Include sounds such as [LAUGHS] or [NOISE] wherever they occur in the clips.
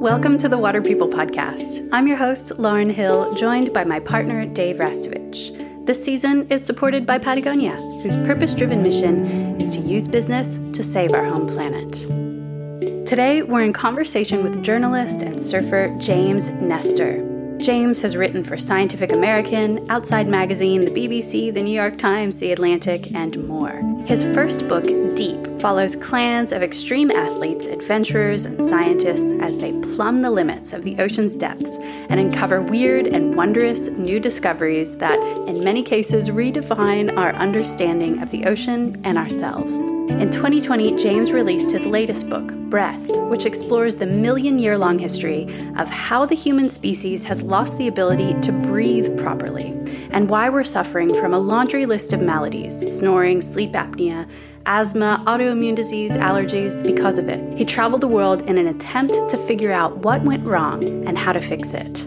Welcome to the Water People Podcast. I'm your host, Lauren Hill, joined by my partner, Dave Rastovich. This season is supported by Patagonia, whose purpose driven mission is to use business to save our home planet. Today, we're in conversation with journalist and surfer James Nestor. James has written for Scientific American, Outside Magazine, the BBC, the New York Times, The Atlantic, and more. His first book, follows clans of extreme athletes, adventurers, and scientists as they plumb the limits of the ocean's depths and uncover weird and wondrous new discoveries that, in many cases, redefine our understanding of the ocean and ourselves. In 2020, James released his latest book, Breath, which explores the million year long history of how the human species has lost the ability to breathe properly and why we're suffering from a laundry list of maladies snoring, sleep apnea, asthma, autoimmune disease, allergies because of it. He traveled the world in an attempt to figure out what went wrong and how to fix it.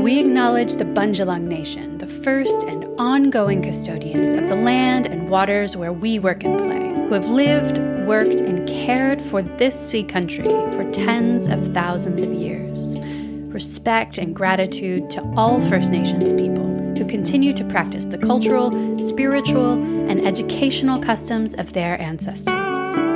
We acknowledge the Bundjalung Nation, the first and ongoing custodians of the land and waters where we work and play, who have lived, worked, and cared for this sea country for tens of thousands of years. Respect and gratitude to all First Nations people who continue to practice the cultural, spiritual, and educational customs of their ancestors.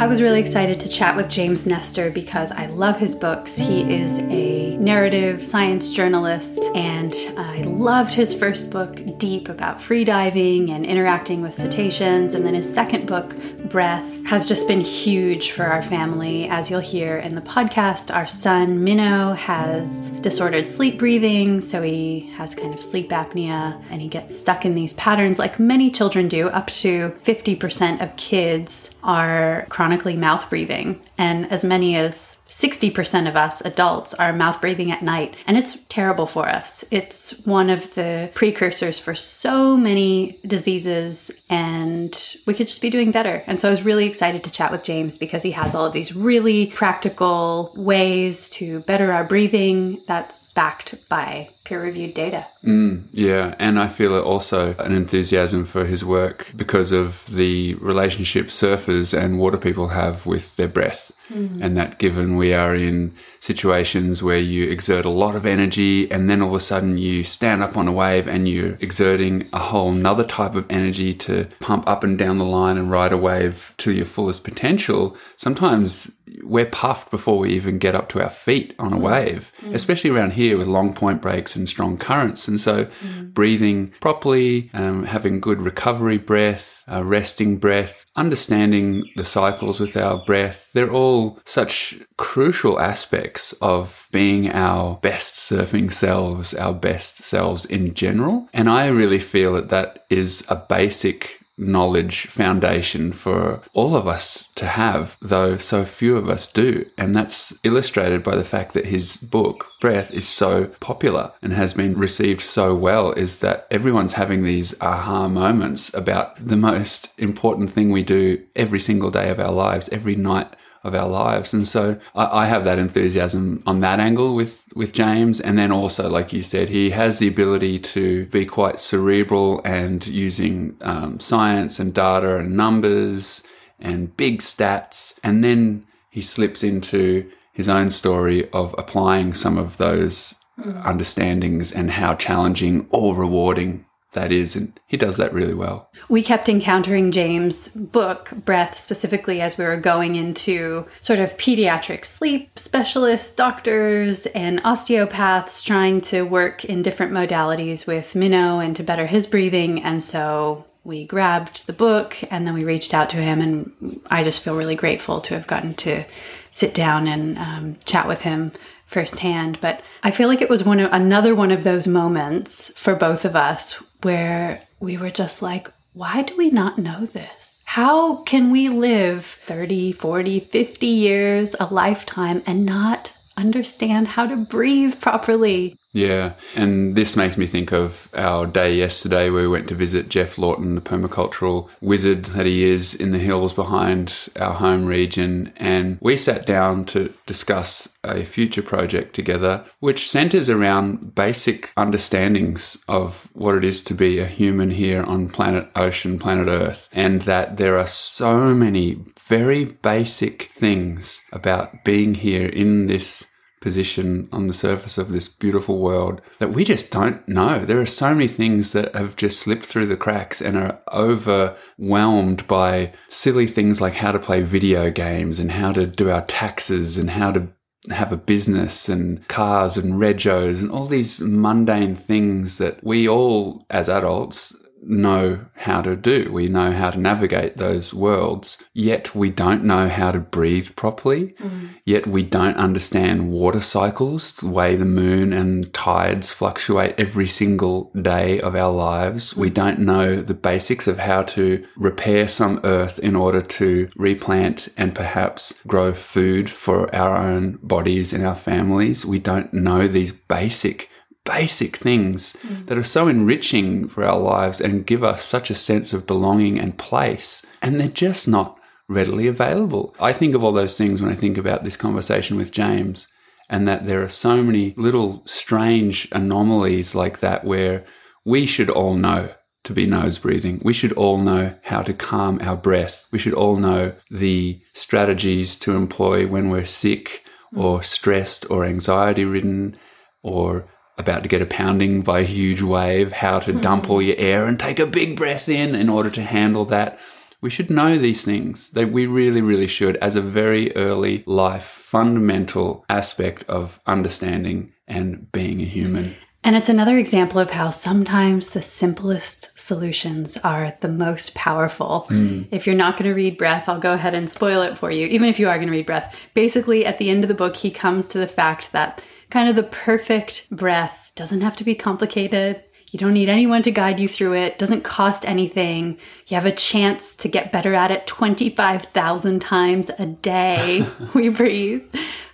I was really excited to chat with James Nestor because I love his books. He is a narrative science journalist, and I loved his first book, Deep, about freediving and interacting with cetaceans. And then his second book, Breath, has just been huge for our family. As you'll hear in the podcast, our son, Minnow, has disordered sleep breathing, so he has kind of sleep apnea and he gets stuck in these patterns like many children do. Up to 50% of kids are chronically mouth breathing, and as many as 60% of us adults are mouth breathing at night, and it's terrible for us. It's one of the precursors for so many diseases, and we could just be doing better. And so I was really excited to chat with James because he has all of these really practical ways to better our breathing that's backed by peer reviewed data. Mm, yeah, and I feel also an enthusiasm for his work because of the relationship surfers and water people have with their breath. Mm. And that given we are in situations where you exert a lot of energy and then all of a sudden you stand up on a wave and you're exerting a whole nother type of energy to pump up and down the line and ride a wave to your fullest potential, sometimes we're puffed before we even get up to our feet on a mm. wave, mm. especially around here with long point breaks and strong currents. And so, mm. breathing properly, um, having good recovery breath, uh, resting breath, understanding the cycles with our breath, they're all such crucial aspects of being our best surfing selves, our best selves in general. And I really feel that that is a basic knowledge foundation for all of us to have, though so few of us do. And that's illustrated by the fact that his book, Breath, is so popular and has been received so well, is that everyone's having these aha moments about the most important thing we do every single day of our lives, every night of our lives. And so I, I, have that enthusiasm on that angle with, with James. And then also, like you said, he has the ability to be quite cerebral and using um, science and data and numbers and big stats. And then he slips into his own story of applying some of those mm. understandings and how challenging or rewarding that is. And he does that really well. We kept encountering James' book, Breath, specifically as we were going into sort of pediatric sleep specialists, doctors, and osteopaths trying to work in different modalities with Minnow and to better his breathing. And so we grabbed the book and then we reached out to him. And I just feel really grateful to have gotten to sit down and um, chat with him firsthand. But I feel like it was one of another one of those moments for both of us where we were just like, why do we not know this? How can we live 30, 40, 50 years, a lifetime, and not understand how to breathe properly? Yeah, and this makes me think of our day yesterday where we went to visit Geoff Lawton, the permacultural wizard that he is in the hills behind our home region. And we sat down to discuss a future project together, which centers around basic understandings of what it is to be a human here on planet ocean, planet Earth, and that there are so many very basic things about being here in this position on the surface of this beautiful world that we just don't know. There are so many things that have just slipped through the cracks and are overwhelmed by silly things like how to play video games and how to do our taxes and how to have a business and cars and regos and all these mundane things that we all as adults know how to do. We know how to navigate those worlds, yet we don't know how to breathe properly. Mm. Yet we don't understand water cycles, the way the moon and tides fluctuate every single day of our lives. We don't know the basics of how to repair some earth in order to replant and perhaps grow food for our own bodies and our families. We don't know these basic basic things mm. that are so enriching for our lives and give us such a sense of belonging and place. And they're just not readily available. I think of all those things when I think about this conversation with James, and that there are so many little strange anomalies like that where we should all know to be nose breathing. We should all know how to calm our breath. We should all know the strategies to employ when we're sick or stressed or anxiety ridden or about to get a pounding by a huge wave, how to mm. dump all your air and take a big breath in in order to handle that. We should know these things. That we really, really should, as a very early life fundamental aspect of understanding and being a human. And it's another example of how sometimes the simplest solutions are the most powerful. Mm. If you're not going to read breath, I'll go ahead and spoil it for you, even if you are going to read breath. Basically, at the end of the book, he comes to the fact that kind of the perfect breath. Doesn't have to be complicated. You don't need anyone to guide you through it. Doesn't cost anything. You have a chance to get better at it 25,000 times a day. [LAUGHS] we breathe.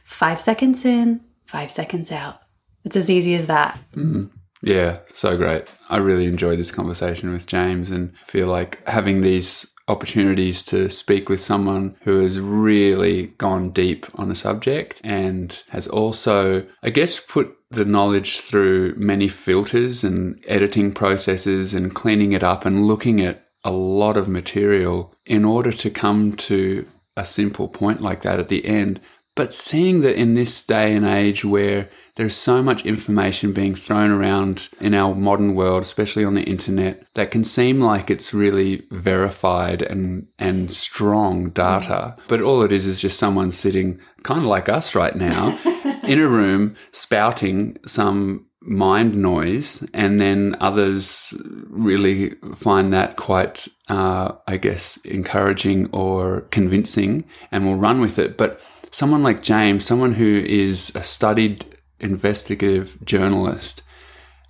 Five seconds in, five seconds out. It's as easy as that. Mm. Yeah, so great. I really enjoyed this conversation with James and feel like having these opportunities to speak with someone who has really gone deep on a subject and has also, I guess, put the knowledge through many filters and editing processes and cleaning it up and looking at a lot of material in order to come to a simple point like that at the end. But seeing that in this day and age where there's so much information being thrown around in our modern world, especially on the internet, that can seem like it's really verified and, and strong data. But all it is is just someone sitting kind of like us right now [LAUGHS] in a room spouting some mind noise, and then others really find that quite, uh, I guess, encouraging or convincing and will run with it. But someone like James, someone who is a studied investigative journalist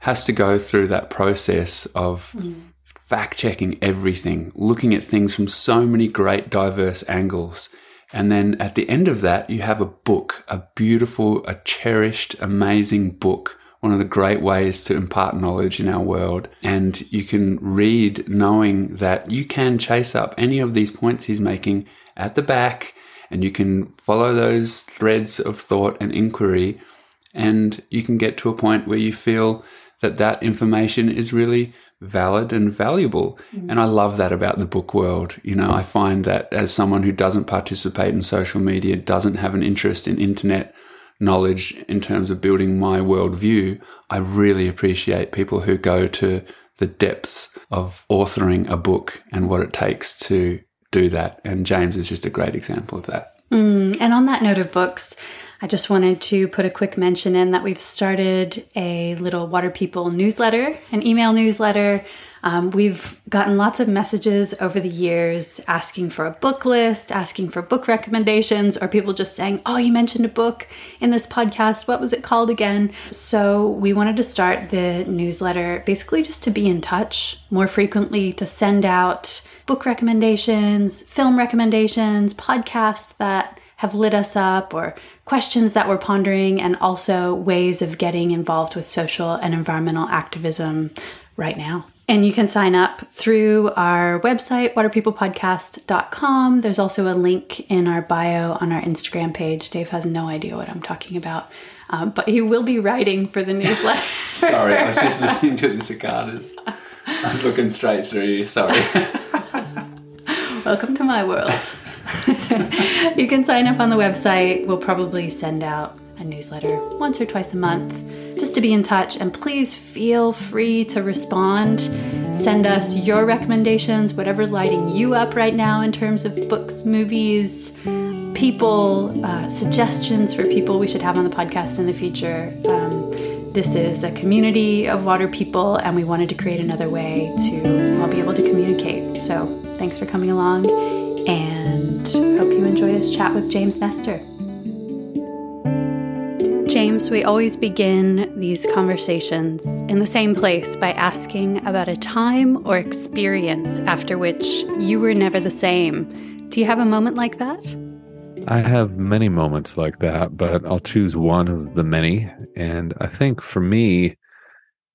has to go through that process of mm. fact checking everything, looking at things from so many great diverse angles. And then at the end of that, you have a book, a beautiful, a cherished, amazing book, one of the great ways to impart knowledge in our world. And you can read knowing that you can chase up any of these points he's making at the back and you can follow those threads of thought and inquiry and you can get to a point where you feel that that information is really valid and valuable. Mm. And I love that about the book world. You know, I find that as someone who doesn't participate in social media, doesn't have an interest in internet knowledge in terms of building my worldview, I really appreciate people who go to the depths of authoring a book and what it takes to do that. And James is just a great example of that. Mm, and on that note of books, I just wanted to put a quick mention in that we've started a little Water People newsletter, an email newsletter. Um, we've gotten lots of messages over the years asking for a book list, asking for book recommendations, or people just saying, Oh, you mentioned a book in this podcast. What was it called again? So we wanted to start the newsletter basically just to be in touch more frequently, to send out book recommendations, film recommendations, podcasts that have lit us up or questions that we're pondering, and also ways of getting involved with social and environmental activism right now. And you can sign up through our website, waterpeoplepodcast.com. There's also a link in our bio on our Instagram page. Dave has no idea what I'm talking about, um, but he will be writing for the newsletter. [LAUGHS] Sorry, I was just listening to the cicadas. I was looking straight through you. Sorry. [LAUGHS] Welcome to my world. [LAUGHS] you can sign up on the website. We'll probably send out a newsletter once or twice a month just to be in touch. And please feel free to respond. Send us your recommendations, whatever's lighting you up right now in terms of books, movies, people, uh, suggestions for people we should have on the podcast in the future. Um, this is a community of water people, and we wanted to create another way to all be able to communicate. So, thanks for coming along, and hope you enjoy this chat with James Nestor. James, we always begin these conversations in the same place by asking about a time or experience after which you were never the same. Do you have a moment like that? I have many moments like that, but I'll choose one of the many. And I think for me,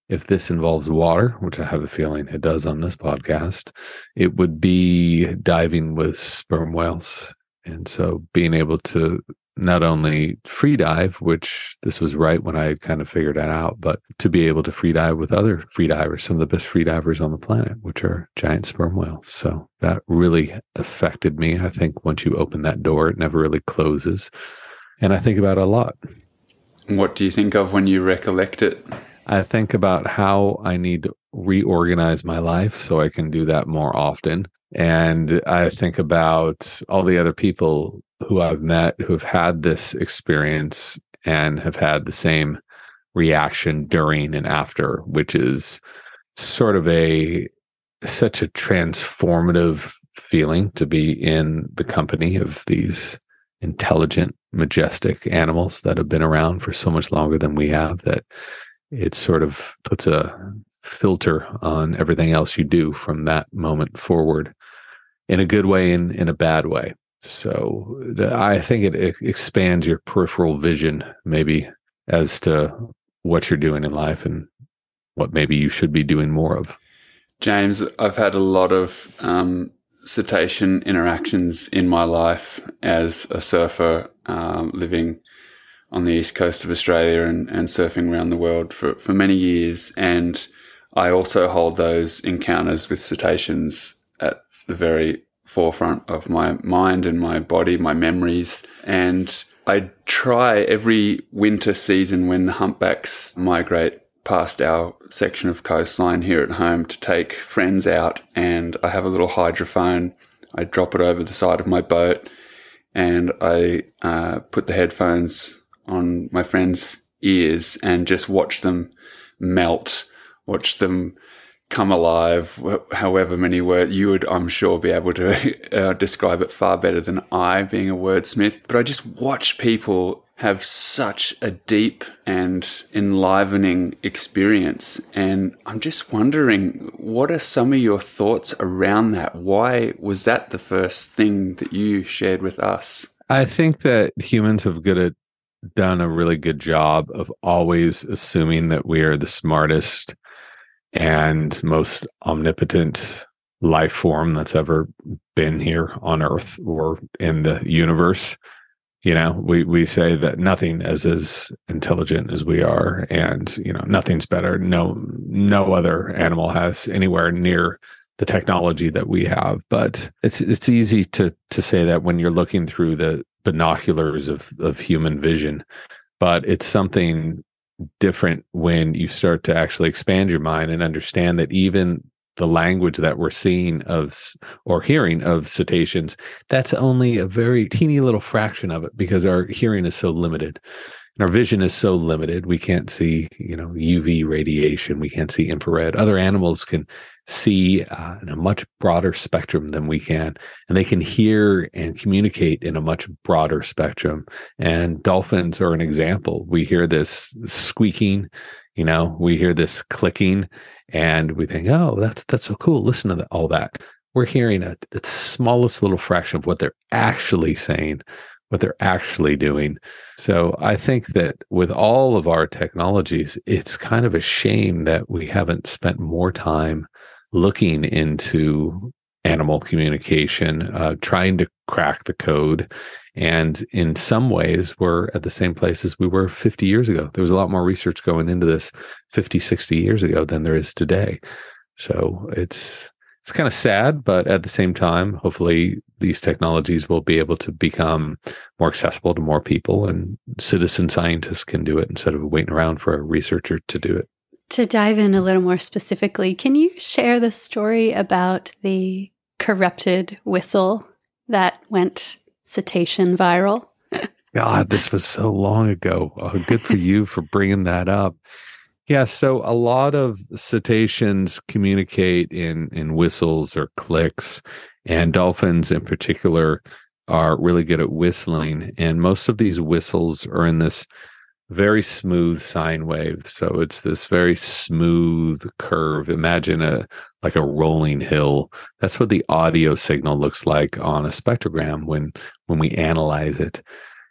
if this involves water, which I have a feeling it does on this podcast, it would be diving with sperm whales. And so being able to not only free dive, which this was right when I kind of figured that out, but to be able to free dive with other free divers, some of the best free divers on the planet, which are giant sperm whales. So that really affected me. I think once you open that door, it never really closes. And I think about it a lot. What do you think of when you recollect it? I think about how I need to reorganize my life so I can do that more often. And I think about all the other people who I've met who have had this experience and have had the same reaction during and after, which is sort of a such a transformative feeling to be in the company of these intelligent, majestic animals that have been around for so much longer than we have that it sort of puts a filter on everything else you do from that moment forward in a good way and in a bad way. So I think it, expands your peripheral vision, maybe as to what you're doing in life and what maybe you should be doing more of. James, I've had a lot of um, cetacean interactions in my life as a surfer um, living on the east coast of Australia and, and surfing around the world for, for many years. And I also hold those encounters with cetaceans at the very forefront of my mind and my body, my memories. And I try every winter season when the humpbacks migrate past our section of coastline here at home to take friends out. And I have a little hydrophone. I drop it over the side of my boat and I uh, put the headphones on my friends' ears and just watch them melt, watch them come alive, however many words you would, I'm sure, be able to [LAUGHS] uh, describe it far better than I, being a wordsmith. But I just watch people have such a deep and enlivening experience. And I'm just wondering, what are some of your thoughts around that? Why was that the first thing that you shared with us? I think that humans have good at done a really good job of always assuming that we are the smartest and most omnipotent life form that's ever been here on earth or in the universe. You know we we say that nothing is as intelligent as we are and you know nothing's better. No no other animal has anywhere near the technology that we have. But it's it's easy to to say that when you're looking through the binoculars of of human vision but it's something different when you start to actually expand your mind and understand that even the language that we're seeing of or hearing of cetaceans, that's only a very teeny little fraction of it because our hearing is so limited and our vision is so limited. We can't see, you know, UV radiation. We can't see infrared. Other animals can see uh, in a much broader spectrum than we can, and they can hear and communicate in a much broader spectrum. And dolphins are an example. We hear this squeaking, you know, we hear this clicking, and we think, "Oh, that's that's so cool." Listen to that, all that. We're hearing a, the smallest little fraction of what they're actually saying what they're actually doing. So I think that with all of our technologies, it's kind of a shame that we haven't spent more time looking into animal communication, uh, trying to crack the code. And in some ways, we're at the same place as we were 50 years ago. There was a lot more research going into this 50, 60 years ago than there is today. So it's it's kind of sad, but at the same time, hopefully these technologies will be able to become more accessible to more people and citizen scientists can do it instead of waiting around for a researcher to do it. To dive in a little more specifically, can you share the story about the corrupted whistle that went cetacean viral? [LAUGHS] God, this was so long ago. Oh, good for you for bringing that up. Yeah, so a lot of cetaceans communicate in in whistles or clicks, and dolphins in particular are really good at whistling. And most of these whistles are in this very smooth sine wave. So it's this very smooth curve. Imagine a like a rolling hill. That's what the audio signal looks like on a spectrogram when when we analyze it.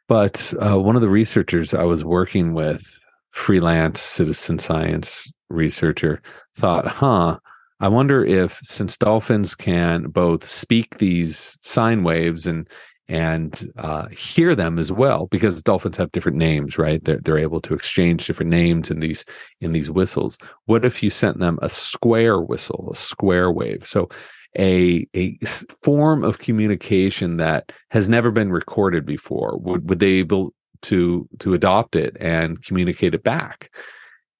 But uh, one of the researchers I was working with freelance citizen science researcher thought, huh, I wonder if since dolphins can both speak these sine waves and and uh, hear them as well, because dolphins have different names, right? They're they're able to exchange different names in these in these whistles. What if you sent them a square whistle, a square wave? So a a form of communication that has never been recorded before. Would would they able to to adopt it and communicate it back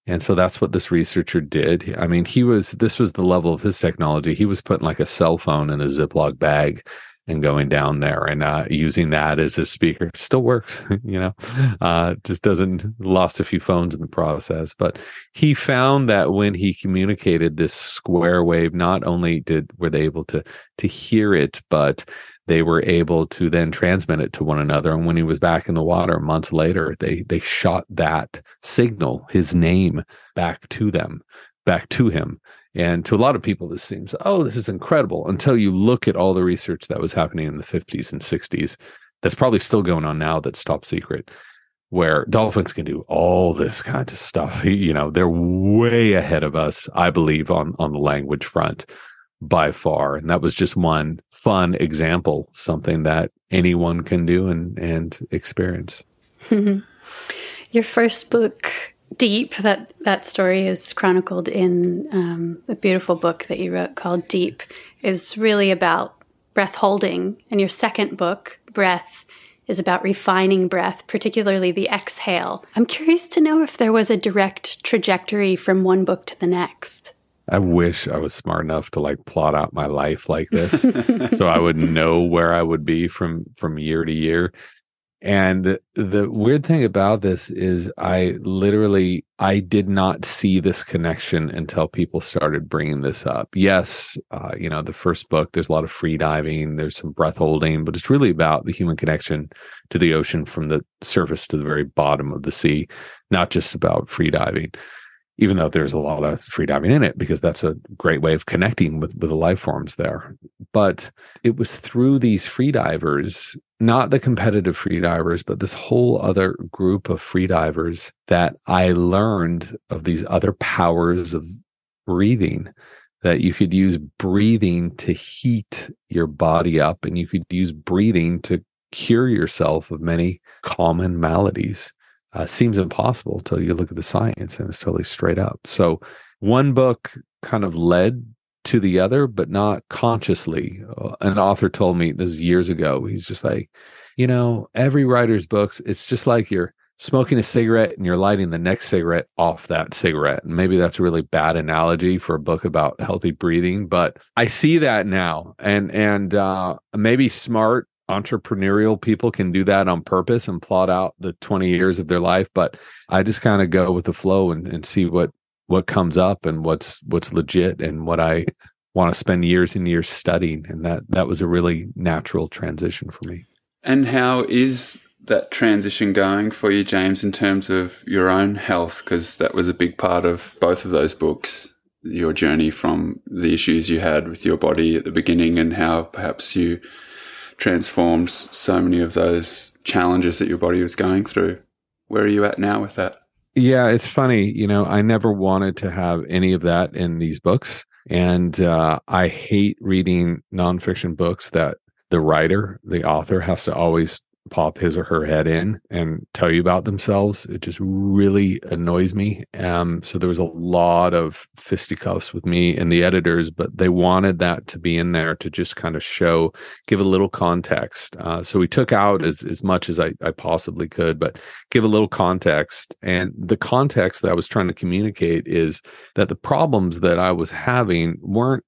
and so that's what this researcher did i mean he was this was the level of his technology he was putting like a cell phone in a ziploc bag and going down there and uh, using that as his speaker still works [LAUGHS] you know uh, just doesn't lost a few phones in the process but he found that when he communicated this square wave not only did were they able to to hear it but they were able to then transmit it to one another. And when he was back in the water months later, they they shot that signal, his name, back to them, back to him. And to a lot of people, this seems, oh, this is incredible until you look at all the research that was happening in the 50s and 60s. That's probably still going on now. That's top secret, where dolphins can do all this kind of stuff. [LAUGHS] You know, they're way ahead of us, I believe, on on the language front by far. And that was just one fun example, something that anyone can do and, and experience. [LAUGHS] Your first book, Deep, that, that story is chronicled in um, a beautiful book that you wrote called Deep, is really about breath holding. And your second book, Breath, is about refining breath, particularly the exhale. I'm curious to know if there was a direct trajectory from one book to the next. I wish I was smart enough to like plot out my life like this [LAUGHS] so I would know where I would be from from year to year. And the weird thing about this is I literally I did not see this connection until people started bringing this up. Yes, uh, you know, the first book there's a lot of free diving, there's some breath holding, but it's really about the human connection to the ocean from the surface to the very bottom of the sea, not just about free diving even though there's a lot of free diving in it because that's a great way of connecting with with the life forms there but it was through these free divers not the competitive free divers but this whole other group of free divers that i learned of these other powers of breathing that you could use breathing to heat your body up and you could use breathing to cure yourself of many common maladies uh, seems impossible until you look at the science and it's totally straight up. So one book kind of led to the other, but not consciously. Uh, an author told me this years ago. He's just like, you know, every writer's books, it's just like you're smoking a cigarette and you're lighting the next cigarette off that cigarette. And maybe that's a really bad analogy for a book about healthy breathing, but I see that now. And and uh maybe smart entrepreneurial people can do that on purpose and plot out the 20 years of their life but i just kind of go with the flow and, and see what what comes up and what's what's legit and what i want to spend years and years studying and that that was a really natural transition for me and how is that transition going for you james in terms of your own health because that was a big part of both of those books your journey from the issues you had with your body at the beginning and how perhaps you transformed so many of those challenges that your body was going through. Where are you at now with that? Yeah, it's funny. You know, I never wanted to have any of that in these books. And uh, I hate reading nonfiction books that the writer, the author, has to always pop his or her head in and tell you about themselves. It just really annoys me. Um, so there was a lot of fisticuffs with me and the editors, but they wanted that to be in there to just kind of show, give a little context. Uh, so we took out as, as much as I, I possibly could, but give a little context. And the context that I was trying to communicate is that the problems that I was having weren't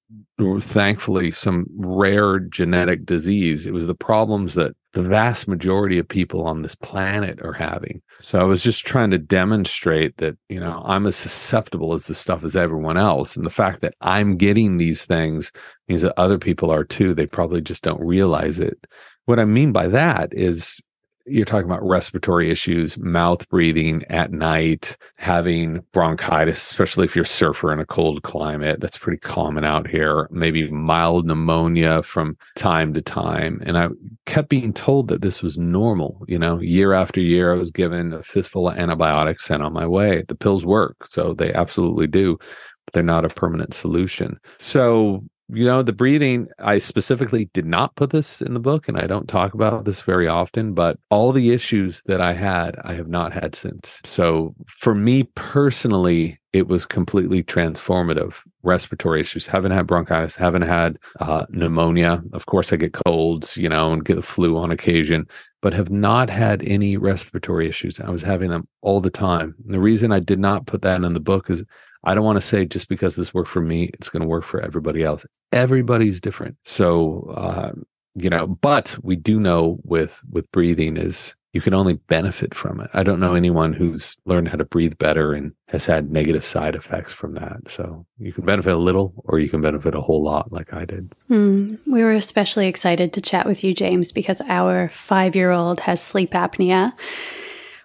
thankfully some rare genetic disease. It was the problems that the vast majority of people on this planet are having. So I was just trying to demonstrate that, you know, I'm as susceptible as the stuff as everyone else. And the fact that I'm getting these things means that other people are too. They probably just don't realize it. What I mean by that is you're talking about respiratory issues, mouth breathing at night, having bronchitis, especially if you're a surfer in a cold climate. That's pretty common out here. Maybe mild pneumonia from time to time. And I kept being told that this was normal. You know, year after year, I was given a fistful of antibiotics sent on my way. The pills work. So they absolutely do but they're not a permanent solution. So you know, the breathing, I specifically did not put this in the book and I don't talk about this very often, but all the issues that I had, I have not had since. So for me personally, it was completely transformative. Respiratory issues, haven't had bronchitis, haven't had uh, pneumonia. Of course, I get colds, you know, and get the flu on occasion, but have not had any respiratory issues. I was having them all the time. And the reason I did not put that in the book is I don't want to say just because this worked for me, it's going to work for everybody else. Everybody's different. So, uh, you know, but we do know with with breathing is you can only benefit from it. I don't know anyone who's learned how to breathe better and has had negative side effects from that. So you can benefit a little or you can benefit a whole lot like I did. Mm, we were especially excited to chat with you, James, because our five year old has sleep apnea.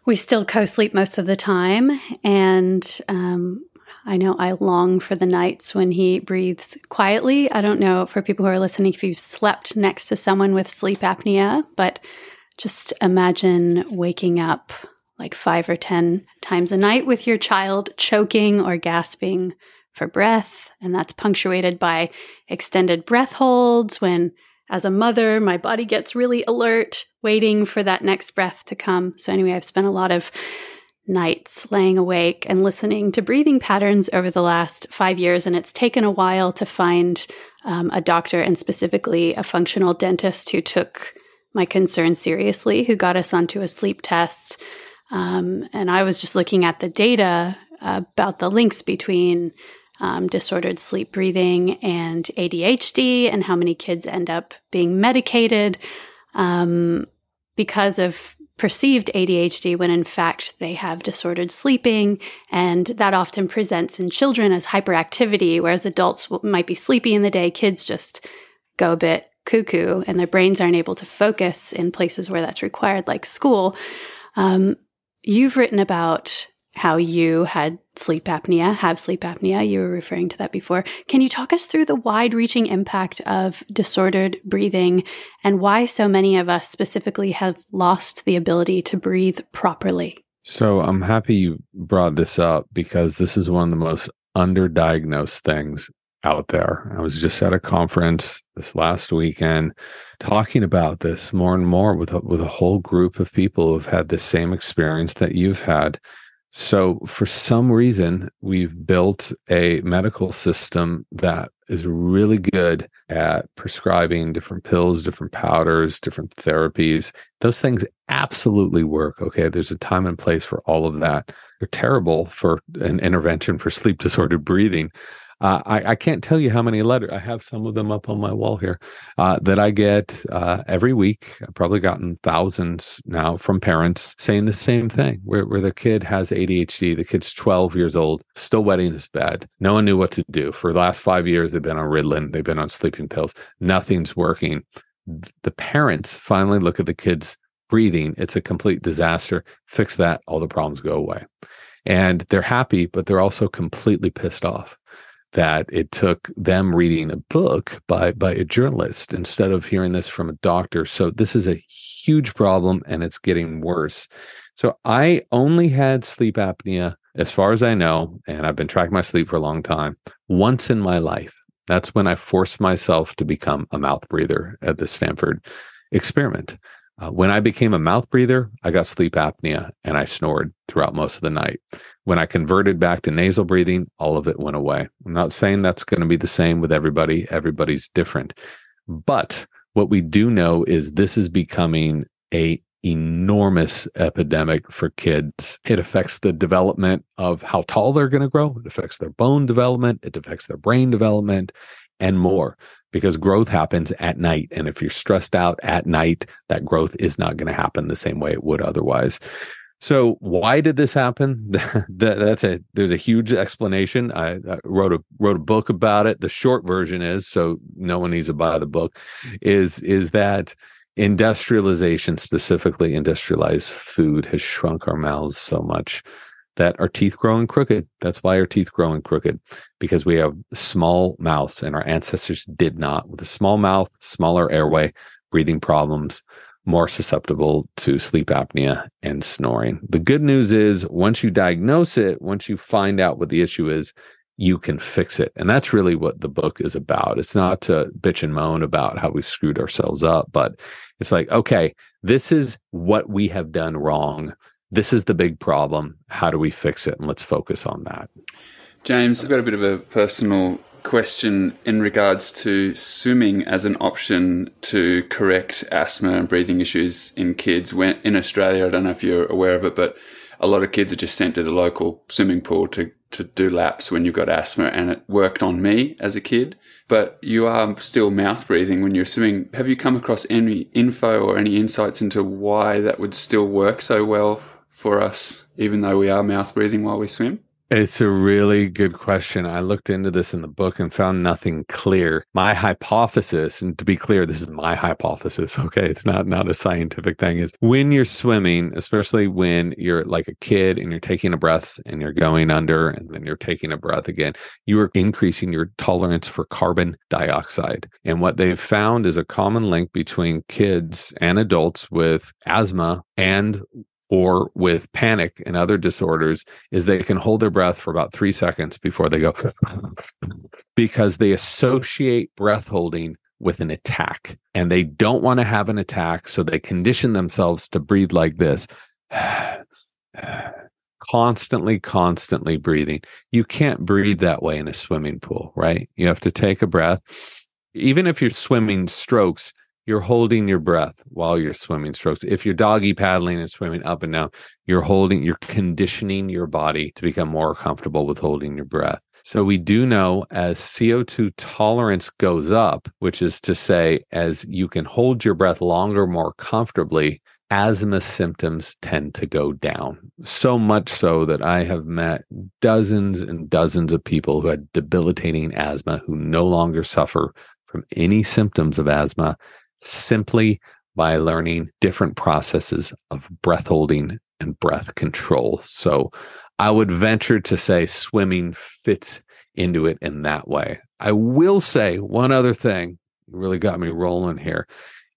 We still co sleep most of the time. And um, I know I long for the nights when he breathes quietly. I don't know for people who are listening if you've slept next to someone with sleep apnea, but just imagine waking up like five or 10 times a night with your child choking or gasping for breath. And that's punctuated by extended breath holds when, as a mother, my body gets really alert, waiting for that next breath to come. So, anyway, I've spent a lot of nights laying awake and listening to breathing patterns over the last five years. And it's taken a while to find um, a doctor and specifically a functional dentist who took my concerns seriously, who got us onto a sleep test. Um, and I was just looking at the data about the links between um, disordered sleep breathing and ADHD and how many kids end up being medicated um, because of perceived ADHD when in fact they have disordered sleeping. And that often presents in children as hyperactivity, whereas adults might be sleepy in the day. Kids just go a bit cuckoo and their brains aren't able to focus in places where that's required, like school. Um, you've written about how you had sleep apnea, have sleep apnea. You were referring to that before. Can you talk us through the wide reaching impact of disordered breathing and why so many of us specifically have lost the ability to breathe properly? So I'm happy you brought this up because this is one of the most underdiagnosed things out there. I was just at a conference this last weekend talking about this more and more with a, with a whole group of people who've had the same experience that you've had so, for some reason, we've built a medical system that is really good at prescribing different pills, different powders, different therapies. Those things absolutely work. Okay. There's a time and place for all of that. They're terrible for an intervention for [LAUGHS] sleep disordered breathing. Uh, I, I, can't tell you how many letters I have some of them up on my wall here uh, that I get uh, every week. I've probably gotten thousands now from parents saying the same thing where, where kid has ADHD. The kid's 12 years old, still wetting his bed. No one knew what to do. For the last five years, they've been on Ritalin, they've been on sleeping pills. Nothing's working. The parents finally look at the kid's breathing. It's a complete disaster. Fix that, all the problems go away. And they're happy, but they're also completely pissed off that it took them reading a book by by a journalist instead of hearing this from a doctor. So this is a huge problem and it's getting worse. So I only had sleep apnea as far as I know, and I've been tracking my sleep for a long time, once in my life. That's when I forced myself to become a mouth breather at the Stanford experiment. Uh, when I became a mouth breather, I got sleep apnea and I snored throughout most of the night. When I converted back to nasal breathing, all of it went away. I'm not saying that's going to be the same with everybody. Everybody's different. But what we do know is this is becoming a enormous epidemic for kids. It affects the development of how tall they're going to grow. It affects their bone development. It affects their brain development and more because growth happens at night. And if you're stressed out at night, that growth is not going to happen the same way it would otherwise. So why did this happen? [LAUGHS] That's a there's a huge explanation. I, I, wrote a wrote a book about it. The short version is so no one needs to buy the book. Is is that industrialization, specifically industrialized food, has shrunk our mouths so much that our teeth growing crooked. That's why our teeth growing crooked because we have small mouths and our ancestors did not. With a small mouth, smaller airway, breathing problems, more susceptible to sleep apnea and snoring. The good news is once you diagnose it, once you find out what the issue is, you can fix it. And that's really what the book is about. It's not to bitch and moan about how we screwed ourselves up, but it's like, okay, this is what we have done wrong this is the big problem. How do we fix it? And let's focus on that. James, I've got a bit of a personal question in regards to swimming as an option to correct asthma and breathing issues in kids. When in Australia, I don't know if you're aware of it, but a lot of kids are just sent to the local swimming pool to, to do laps when you've got asthma, and it worked on me as a kid. But you are still mouth breathing when you're swimming. Have you come across any info or any insights into why that would still work so well for us, even though we are mouth breathing while we swim? It's a really good question. I looked into this in the book and found nothing clear. My hypothesis, and to be clear, this is my hypothesis, [LAUGHS] okay? It's not not a scientific thing, is when you're swimming, especially when you're like a kid and you're taking a breath and you're going under and then you're taking a breath again, you are increasing your tolerance for carbon dioxide. And what they've found is a common link between kids and adults with asthma and or with panic and other disorders is they can hold their breath for about three seconds before they go [LAUGHS] because they associate breath holding with an attack and they don't want to have an attack so they condition themselves to breathe like this [SIGHS] constantly constantly breathing. You can't breathe that way in a swimming pool right? You have to take a breath. Even if you're swimming strokes you're holding your breath while you're swimming strokes. If you're doggy paddling and swimming up and down, you're holding, you're conditioning your body to become more comfortable with holding your breath. So we do know as CO2 tolerance goes up, which is to say, as you can hold your breath longer, more comfortably, asthma symptoms tend to go down. So much so that I have met dozens and dozens of people who had debilitating asthma who no longer suffer from any symptoms of asthma simply by learning different processes of breath holding and breath control. So I would venture to say swimming fits into it in that way. I will say one other thing really got me rolling here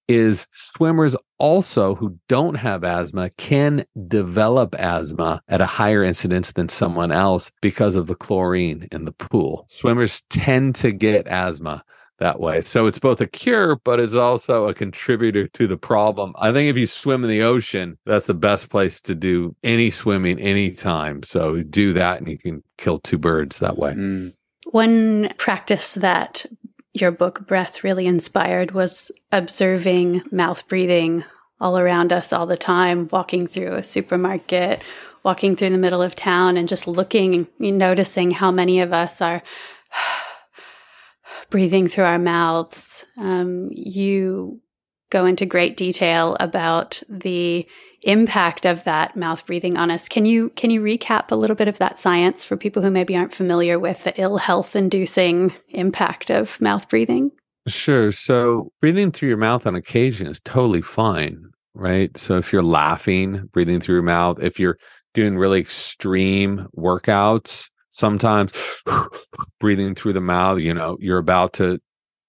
is swimmers also who don't have asthma can develop asthma at a higher incidence than someone else because of the chlorine in the pool. Swimmers tend to get asthma that way. So it's both a cure, but it's also a contributor to the problem. I think if you swim in the ocean, that's the best place to do any swimming anytime. So do that and you can kill two birds that way. Mm. One practice that your book Breath really inspired was observing mouth breathing all around us all the time, walking through a supermarket, walking through the middle of town, and just looking, and noticing how many of us are breathing through our mouths. Um, you go into great detail about the impact of that mouth breathing on us. Can you can you recap a little bit of that science for people who maybe aren't familiar with the ill health inducing impact of mouth breathing? Sure. So breathing through your mouth on occasion is totally fine, right? So if you're laughing, breathing through your mouth, if you're doing really extreme workouts, sometimes [SIGHS] breathing through the mouth, you know, you're about to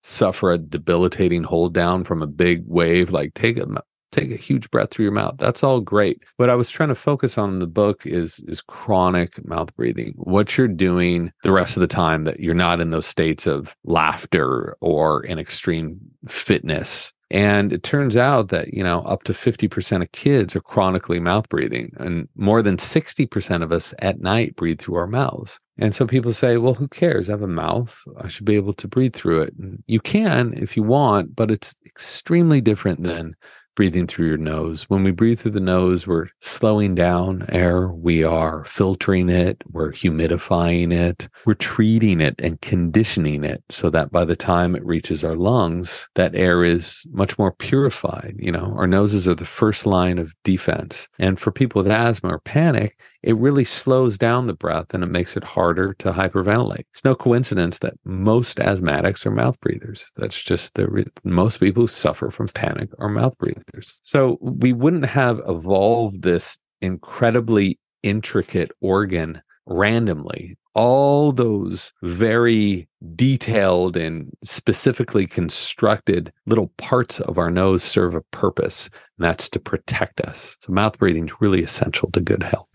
suffer a debilitating hold down from a big wave, like take a take a huge breath through your mouth. That's all great. What I was trying to focus on in the book is is chronic mouth breathing. What you're doing the rest of the time that you're not in those states of laughter or in extreme fitness and it turns out that, you know, up to 50% of kids are chronically mouth breathing, and more than 60% of us at night breathe through our mouths. And so people say, well, who cares? I have a mouth. I should be able to breathe through it. And you can if you want, but it's extremely different than breathing through your nose. When we breathe through the nose, we're slowing down air, we are filtering it, we're humidifying it, we're treating it and conditioning it so that by the time it reaches our lungs, that air is much more purified. You know, our noses are the first line of defense. And for people with asthma or panic, it really slows down the breath and it makes it harder to hyperventilate. It's no coincidence that most asthmatics are mouth breathers. That's just the re- most people who suffer from panic are mouth breathers. So we wouldn't have evolved this incredibly intricate organ randomly. All those very detailed and specifically constructed little parts of our nose serve a purpose, and that's to protect us. So, mouth breathing is really essential to good health.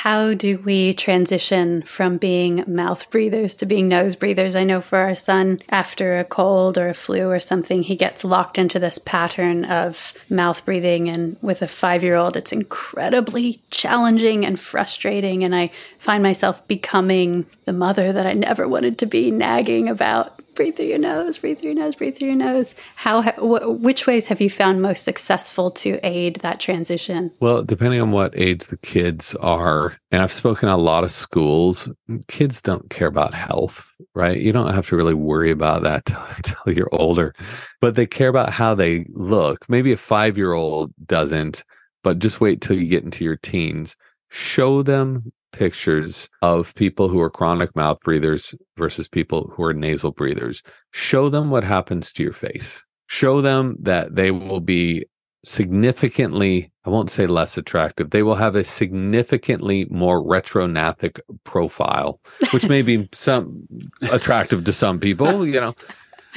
How do we transition from being mouth breathers to being nose breathers? I know for our son, after a cold or a flu or something, he gets locked into this pattern of mouth breathing. And with a five year old, it's incredibly challenging and frustrating. And I find myself becoming the mother that I never wanted to be, nagging about breathe through your nose, breathe through your nose, breathe through your nose. How, wh- which ways have you found most successful to aid that transition? Well, depending on what age the kids are, and I've spoken a lot of schools, kids don't care about health, right? You don't have to really worry about that [LAUGHS] until you're older, but they care about how they look. Maybe a five year old doesn't, but just wait till you get into your teens. Show them pictures of people who are chronic mouth breathers versus people who are nasal breathers. Show them what happens to your face. Show them that they will be significantly, I won't say less attractive, they will have a significantly more retrognathic profile, which may be [LAUGHS] some attractive to some people, you know.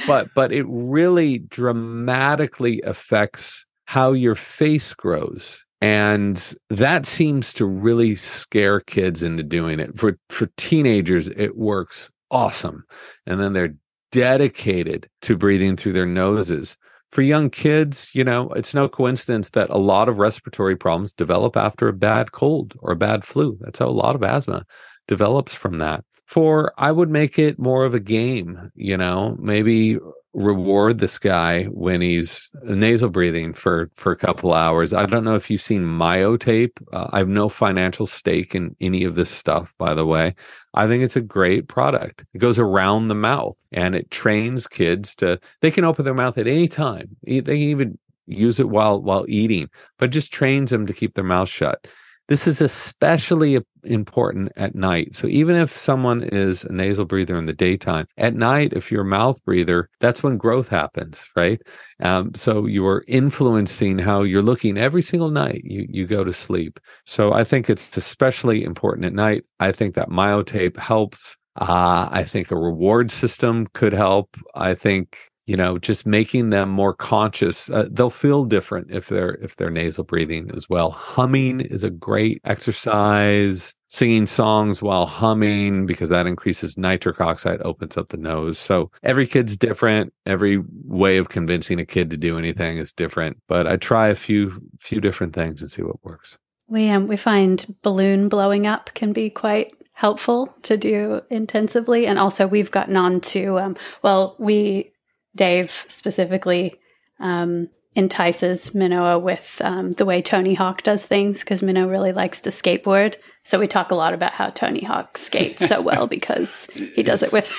But but it really dramatically affects how your face grows and that seems to really scare kids into doing it. For for teenagers it works awesome. And then they're dedicated to breathing through their noses. For young kids you know it's no coincidence that a lot of respiratory problems develop after a bad cold or a bad flu. That's how a lot of asthma develops from that. For i would make it more of a game you know maybe reward this guy when he's nasal breathing for for a couple hours. I don't know if you've seen myotape. Uh, I have no financial stake in any of this stuff, by the way. I think it's a great product. It goes around the mouth and it trains kids to they can open their mouth at any time. They can even use it while while eating, but just trains them to keep their mouth shut. This is especially important at night. So even if someone is a nasal breather in the daytime, at night, if you're a mouth breather, that's when growth happens, right? Um, so you are influencing how you're looking every single night you, you go to sleep. So I think it's especially important at night. I think that myotape helps. Uh, I think a reward system could help. I think you know just making them more conscious uh, they'll feel different if they're if they're nasal breathing as well. Humming is a great exercise. Singing songs while humming because that increases nitric oxide opens up the nose. So every kid's different. Every way of convincing a kid to do anything is different. But i try a few few different things and see what works. We um we find balloon blowing up can be quite helpful to do intensively. And also we've gotten on to um, well we Dave specifically um, entices Minoa with um, the way Tony Hawk does things because Minnow really likes to skateboard. So we talk a lot about how Tony Hawk skates so [LAUGHS] well because he does it with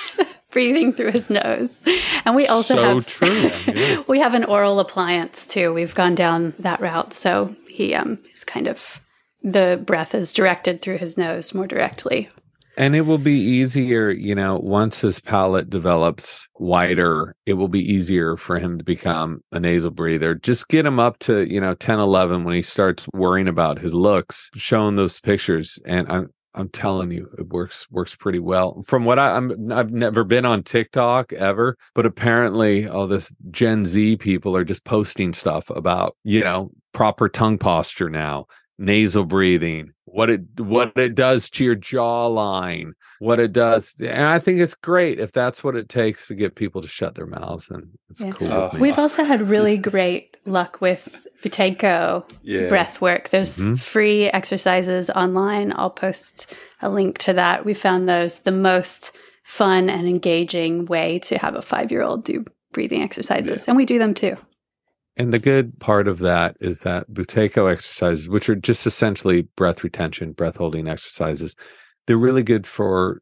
[LAUGHS] breathing through his nose. And we also so have true. [LAUGHS] Yeah. we have an oral appliance too. We've gone down that route, so he um, is kind of the breath is directed through his nose more directly and it will be easier, you know, once his palate develops wider, it will be easier for him to become a nasal breather. Just get him up to, you know, 10, 11 when he starts worrying about his looks, showing those pictures. And I'm, I'm telling you, it works works pretty well. From what I, I'm, I've never been on TikTok ever, but apparently all this Gen Z people are just posting stuff about you know proper tongue posture now, nasal breathing, what it what it does to your jawline, what it does, and I think it's great if that's what it takes to get people to shut their mouths. Then it's Yeah. cool. Oh. We've also had [LAUGHS] really great luck with Buteyko Yeah. breath work. There's Mhm. free exercises online. I'll post a link to that. We found those the most fun and engaging way to have a five year old do breathing exercises. And we do them too. And the good part of that is that Buteyko exercises, which are just essentially breath retention, breath holding exercises, they're really good for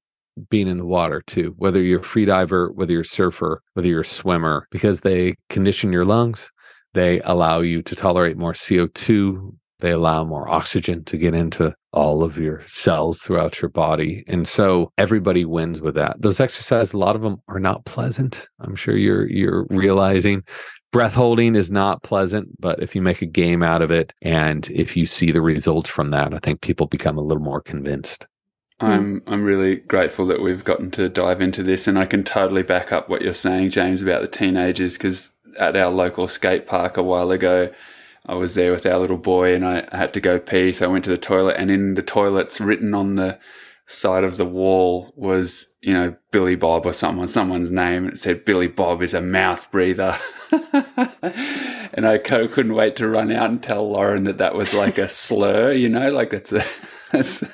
being in the water too, whether you're a free diver, whether you're a surfer, whether you're a swimmer, because they condition your lungs. They allow you to tolerate more CO2. They allow more oxygen to get into all of your cells throughout your body. And so everybody wins with that. Those exercises, a lot of them are not pleasant. I'm sure you're you're realizing breath holding is not pleasant, but if you make a game out of it and if you see the results from that, I think people become a little more convinced. Hmm. I'm I'm really grateful that we've gotten to dive into this, and I can totally back up what you're saying, James, about the teenagers. Because at our local skate park a while ago, I was there with our little boy, and I had to go pee, so I went to the toilet, and in the toilets, written on the side of the wall was, you know, Billy Bob or someone, someone's name. And it said Billy Bob is a mouth breather. [LAUGHS] and I co- couldn't wait to run out and tell Lauren that that was like a slur, you know, like that's a, [LAUGHS] that's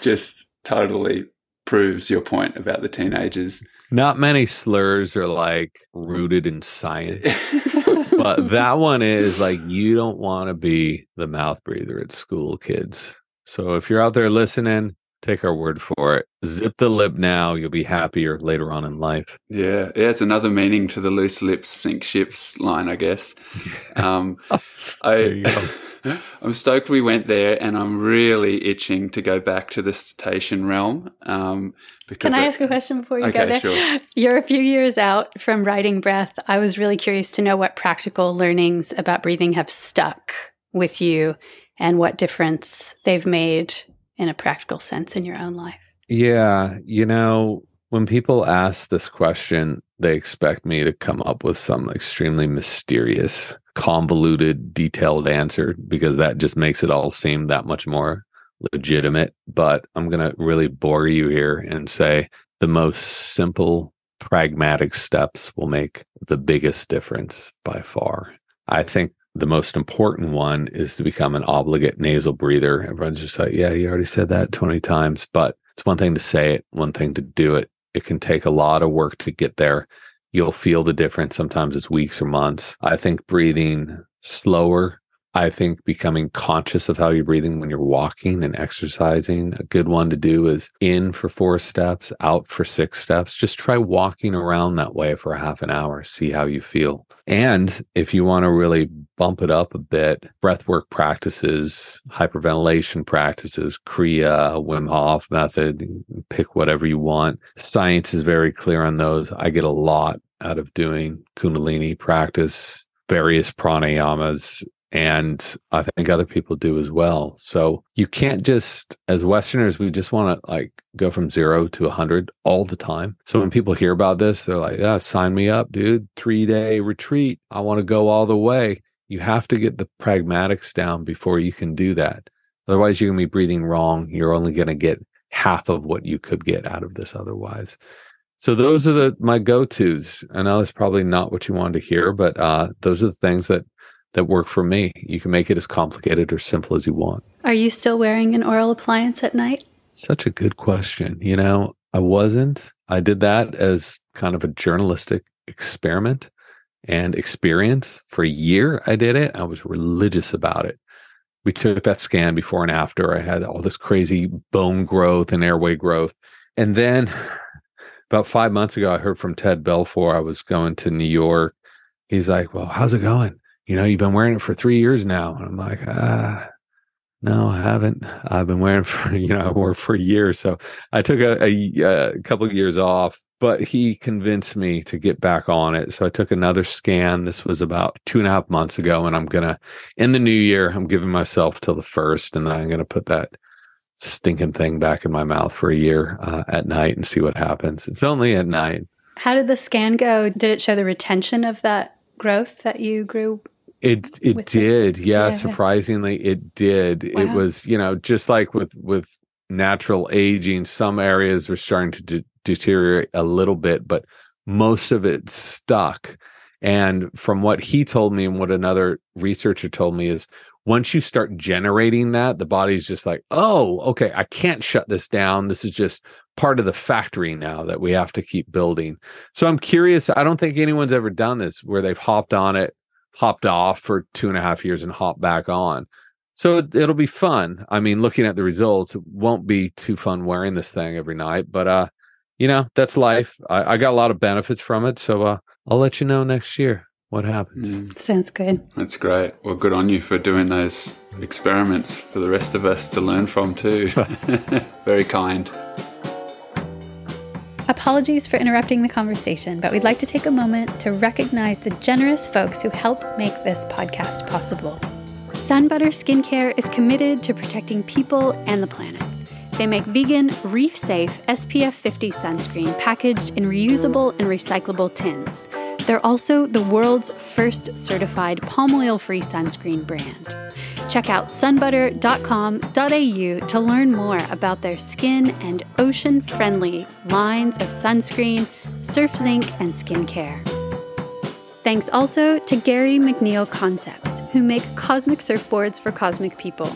just totally proves your point about the teenagers. Not many slurs are like rooted in science, but that one is like you don't want to be the mouth breather at school, kids. So if you're out there listening, take our word for it. Zip the lip now, you'll be happier later on in life. Yeah, yeah, it's another meaning to the loose lips sink ships line, I guess. [LAUGHS] Um, [LAUGHS] I, [LAUGHS] I'm stoked we went there, and I'm really itching to go back to the cetacean realm. Um, because Can I ask a question before you go there? sure. You're a few years out from writing breath. I was really curious to know what practical learnings about breathing have stuck with you and what difference they've made in a practical sense in your own life. Yeah, you know, when people ask this question, they expect me to come up with some extremely mysterious, convoluted, detailed answer because that just makes it all seem that much more legitimate. But I'm going to really bore you here and say the most simple, pragmatic steps will make the biggest difference by far. I think the most important one is to become an obligate nasal breather. Everyone's just like, yeah, you already said that 20 times, but it's one thing to say it, one thing to do it. It can take a lot of work to get there. You'll feel the difference. Sometimes it's weeks or months. I think breathing slower. I think becoming conscious of how you're breathing when you're walking and exercising. A good one to do is in for four steps, out for six steps. Just try walking around that way for a half an hour. See how you feel. And if you want to really bump it up a bit, breathwork practices, hyperventilation practices, Kriya, Wim Hof method, pick whatever you want. Science is very clear on those. I get a lot out of doing Kundalini practice, various pranayamas, and I think other people do as well. So you can't just, as Westerners, we just want to like go from zero to a hundred all the time. So when people hear about this, they're like, "Yeah, sign me up, dude! Three day retreat. I want to go all the way." You have to get the pragmatics down before you can do that. Otherwise, you're gonna be breathing wrong. You're only gonna get half of what you could get out of this otherwise. So those are the my go-tos. I know that's probably not what you wanted to hear, but uh, those are the things that that work for me. You can make it as complicated or simple as you want. Are you still wearing an oral appliance at night? Such a good question. You know, I wasn't. I did that as kind of a journalistic experiment and experience. For a year, I did it. I was religious about it. We took that scan before and after. I had all this crazy bone growth and airway growth. And then [SIGHS] about five months ago, I heard from Ted Belfor. I was going to New York. He's like, Well, how's it going? You know, you've been wearing it for three years now. And I'm like, Ah, no, I haven't. I've been wearing for, [LAUGHS] you know, I wore for a year. So I took a, a, a couple of years off, but he convinced me to get back on it. So I took another scan. This was about two and a half months ago. And I'm going to, in the new year, I'm giving myself till the first, and then I'm going to put that stinking thing back in my mouth for a year uh, at night and see what happens. It's only at night. How did the scan go? Did it show the retention of that growth that you grew? It it did? Yeah, yeah, Surprisingly, it did. Wow. It was you know just like with with natural aging, some areas were starting to de- deteriorate a little bit, but most of it stuck. And from what he told me and what another researcher told me is once you start generating that, the body's just like, oh, okay, I can't shut this down. This is just part of the factory now that we have to keep building. So I'm curious. I don't think anyone's ever done this where they've hopped on it, hopped off for two and a half years and hopped back on. So it, will be fun. I mean, looking at the results, it won't be too fun wearing this thing every night, but uh, you know, that's life. I, I got a lot of benefits from it. So uh, I'll let you know next year what happens. Mm. Sounds good. That's great. Well, good on you for doing those experiments for the rest of us to learn from too. [LAUGHS] [LAUGHS] Very kind. Apologies for interrupting the conversation, but we'd like to take a moment to recognize the generous folks who help make this podcast possible. Sunbutter Skincare is committed to protecting people and the planet. They make vegan, reef safe SPF 50 sunscreen packaged in reusable and recyclable tins they're also the world's first certified palm oil free sunscreen brand. Check out sunbutter.com.au to learn more about their skin and ocean friendly lines of sunscreen, surf zinc, and skincare. Thanks also to Gary McNeil Concepts, who make cosmic surfboards for cosmic people.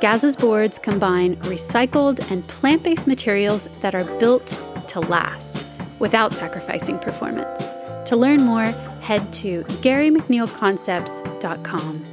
Gaz's boards combine recycled and plant based materials that are built to last without sacrificing performance. To learn more, head to GaryMcNeilConcepts.com.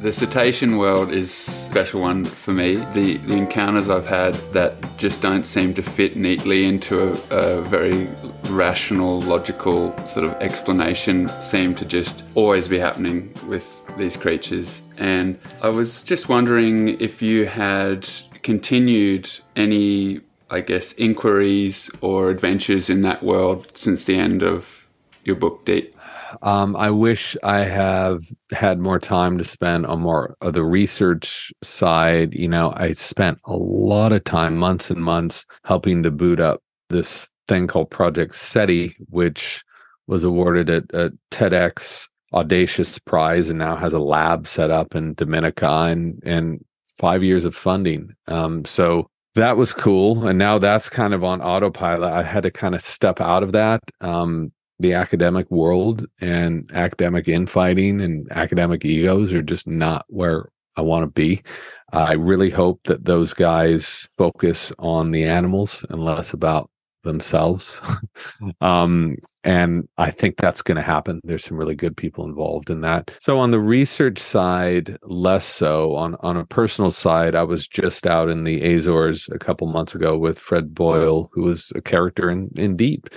The cetacean world is special one for me. The, the encounters I've had that just don't seem to fit neatly into a, a very rational, logical sort of explanation seem to just always be happening with these creatures. And I was just wondering if you had continued any I guess, inquiries or adventures in that world since the end of your book, Deep? Um, I wish I have had more time to spend on more of the research side. You know, I spent a lot of time, months and months, helping to boot up this thing called Project CETI, which was awarded a, a TEDx Audacious Prize and now has a lab set up in Dominica and, and five years of funding. Um, so that was cool and now that's kind of on autopilot i had to kind of step out of that um, the academic world and academic infighting and academic egos are just not where i want to be. I really hope that those guys focus on the animals and less about themselves [LAUGHS] um, and I think that's going to happen. There's some really good people involved in that. So on the research side, less so. On on a personal side, I was just out in the Azores a couple months ago with Fred Buyle, who was a character in in Deep.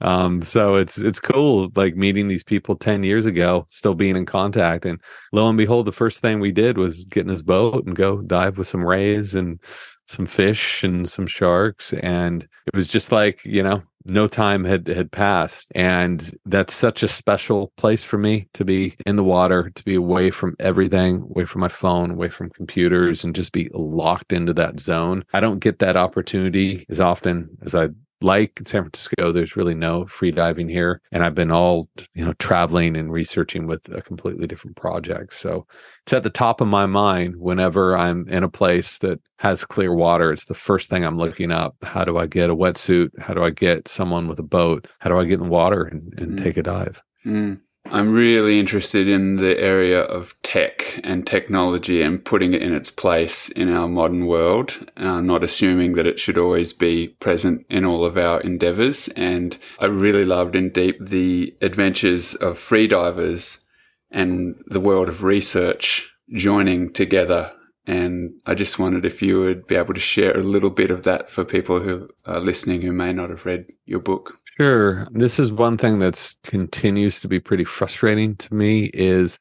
Um, so it's it's cool, like meeting these people ten years ago, still being in contact. And lo and behold, the first thing we did was get in his boat and go dive with some rays and some fish and some sharks and it was just like you know no time had had passed and that's such a special place for me to be in the water to be away from everything away from my phone away from computers and just be locked into that zone. I don't get that opportunity as often as i like San Francisco, there's really no free diving here. And I've been all, you know, traveling and researching with a completely different project. So it's at the top of my mind whenever I'm in a place that has clear water. It's the first thing I'm looking up. How do I get a wetsuit? How do I get someone with a boat? How do I get in the water and, and mm. take a dive? Mm. I'm really interested in the area of tech and technology and putting it in its place in our modern world, uh, not assuming that it should always be present in all of our endeavors. And I really loved in deep the adventures of freedivers and the world of research joining together. And I just wondered if you would be able to share a little bit of that for people who are listening who may not have read your book. Sure. This is one thing that's continues to be pretty frustrating to me is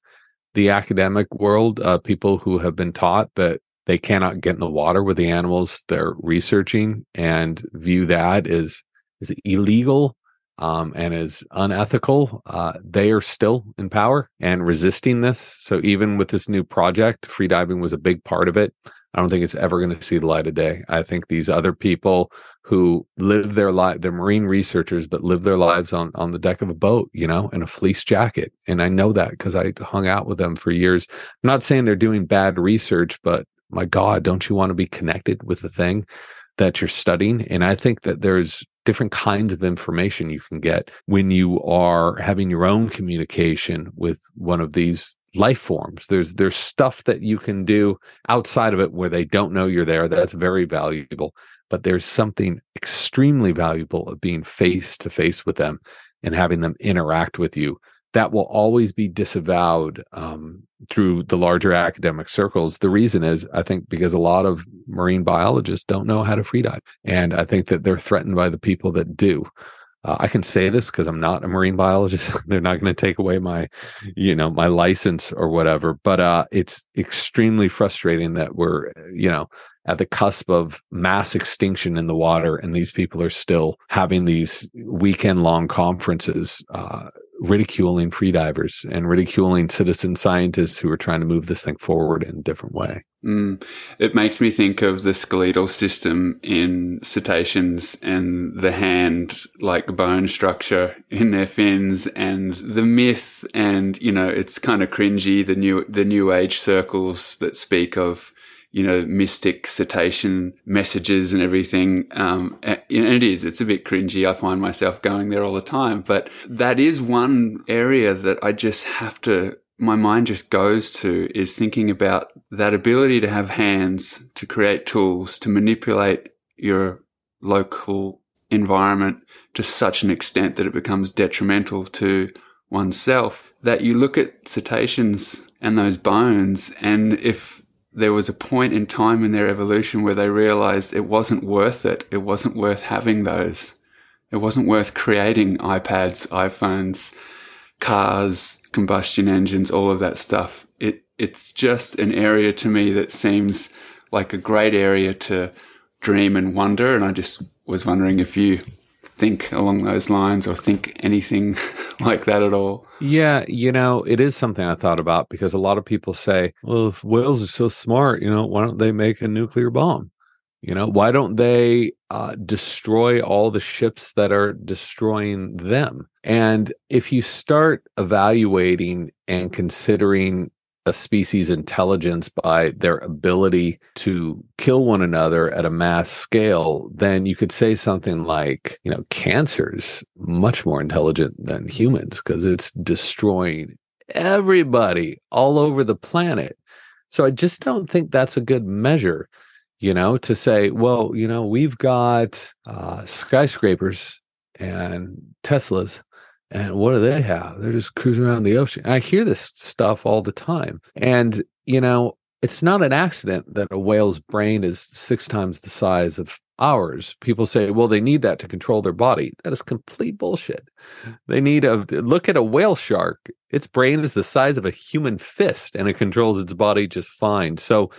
the academic world, uh, people who have been taught that they cannot get in the water with the animals they're researching and view that as is illegal um, and as unethical. Uh, they are still in power and resisting this. So even with this new project, freediving was a big part of it. I don't think it's ever going to see the light of day. I think these other people who live their life, they're marine researchers, but live their lives on, on the deck of a boat, you know, in a fleece jacket. And I know that because I hung out with them for years. I'm not saying they're doing bad research, but my God, don't you want to be connected with the thing that you're studying? And I think that there's different kinds of information you can get when you are having your own communication with one of these life forms. There's there's stuff that you can do outside of it where they don't know you're there. That's very valuable. But there's something extremely valuable of being face to face with them and having them interact with you that will always be disavowed um, through the larger academic circles. The reason is, I think, because a lot of marine biologists don't know how to freedive. And I think that they're threatened by the people that do. Uh, I can say this because I'm not a marine biologist. [LAUGHS] They're not going to take away my, you know, my license or whatever. But uh, it's extremely frustrating that we're, you know, at the cusp of mass extinction in the water, and these people are still having these weekend long conferences. Uh, ridiculing freedivers and ridiculing citizen scientists who are trying to move this thing forward in a different way. Mm. It makes me think of the skeletal system in cetaceans and the hand like bone structure in their fins and the myth and you know it's kind of cringy the new the new age circles that speak of you know, mystic cetacean messages and everything. Um, and it is, it's a bit cringy. I find myself going there all the time, but that is one area that I just have to, my mind just goes to is thinking about that ability to have hands, to create tools, to manipulate your local environment to such an extent that it becomes detrimental to oneself that you look at cetaceans and those bones and if there was a point in time in their evolution where they realized it wasn't worth it. It wasn't worth having those. It wasn't worth creating iPads, iPhones, cars, combustion engines, all of that stuff. It, it's just an area to me that seems like a great area to dream and wonder. And I just was wondering if you think along those lines or think anything [LAUGHS] like that at all. Yeah, you know, it is something I thought about because a lot of people say, well, if whales are so smart, you know, why don't they make a nuclear bomb? You know, why don't they uh, destroy all the ships that are destroying them? And if you start evaluating and considering a species intelligence by their ability to kill one another at a mass scale, then you could say something like, you know, cancer's much more intelligent than humans because it's destroying everybody all over the planet. So I just don't think that's a good measure, you know, to say, well, you know, we've got uh, skyscrapers and Teslas and what do they have? They're just cruising around the ocean. I hear this stuff all the time. And, you know, it's not an accident that a whale's brain is six times the size of ours. People say, well, they need that to control their body. That is complete bullshit. They need a look at a whale shark. Its brain is the size of a human fist and it controls its body just fine. So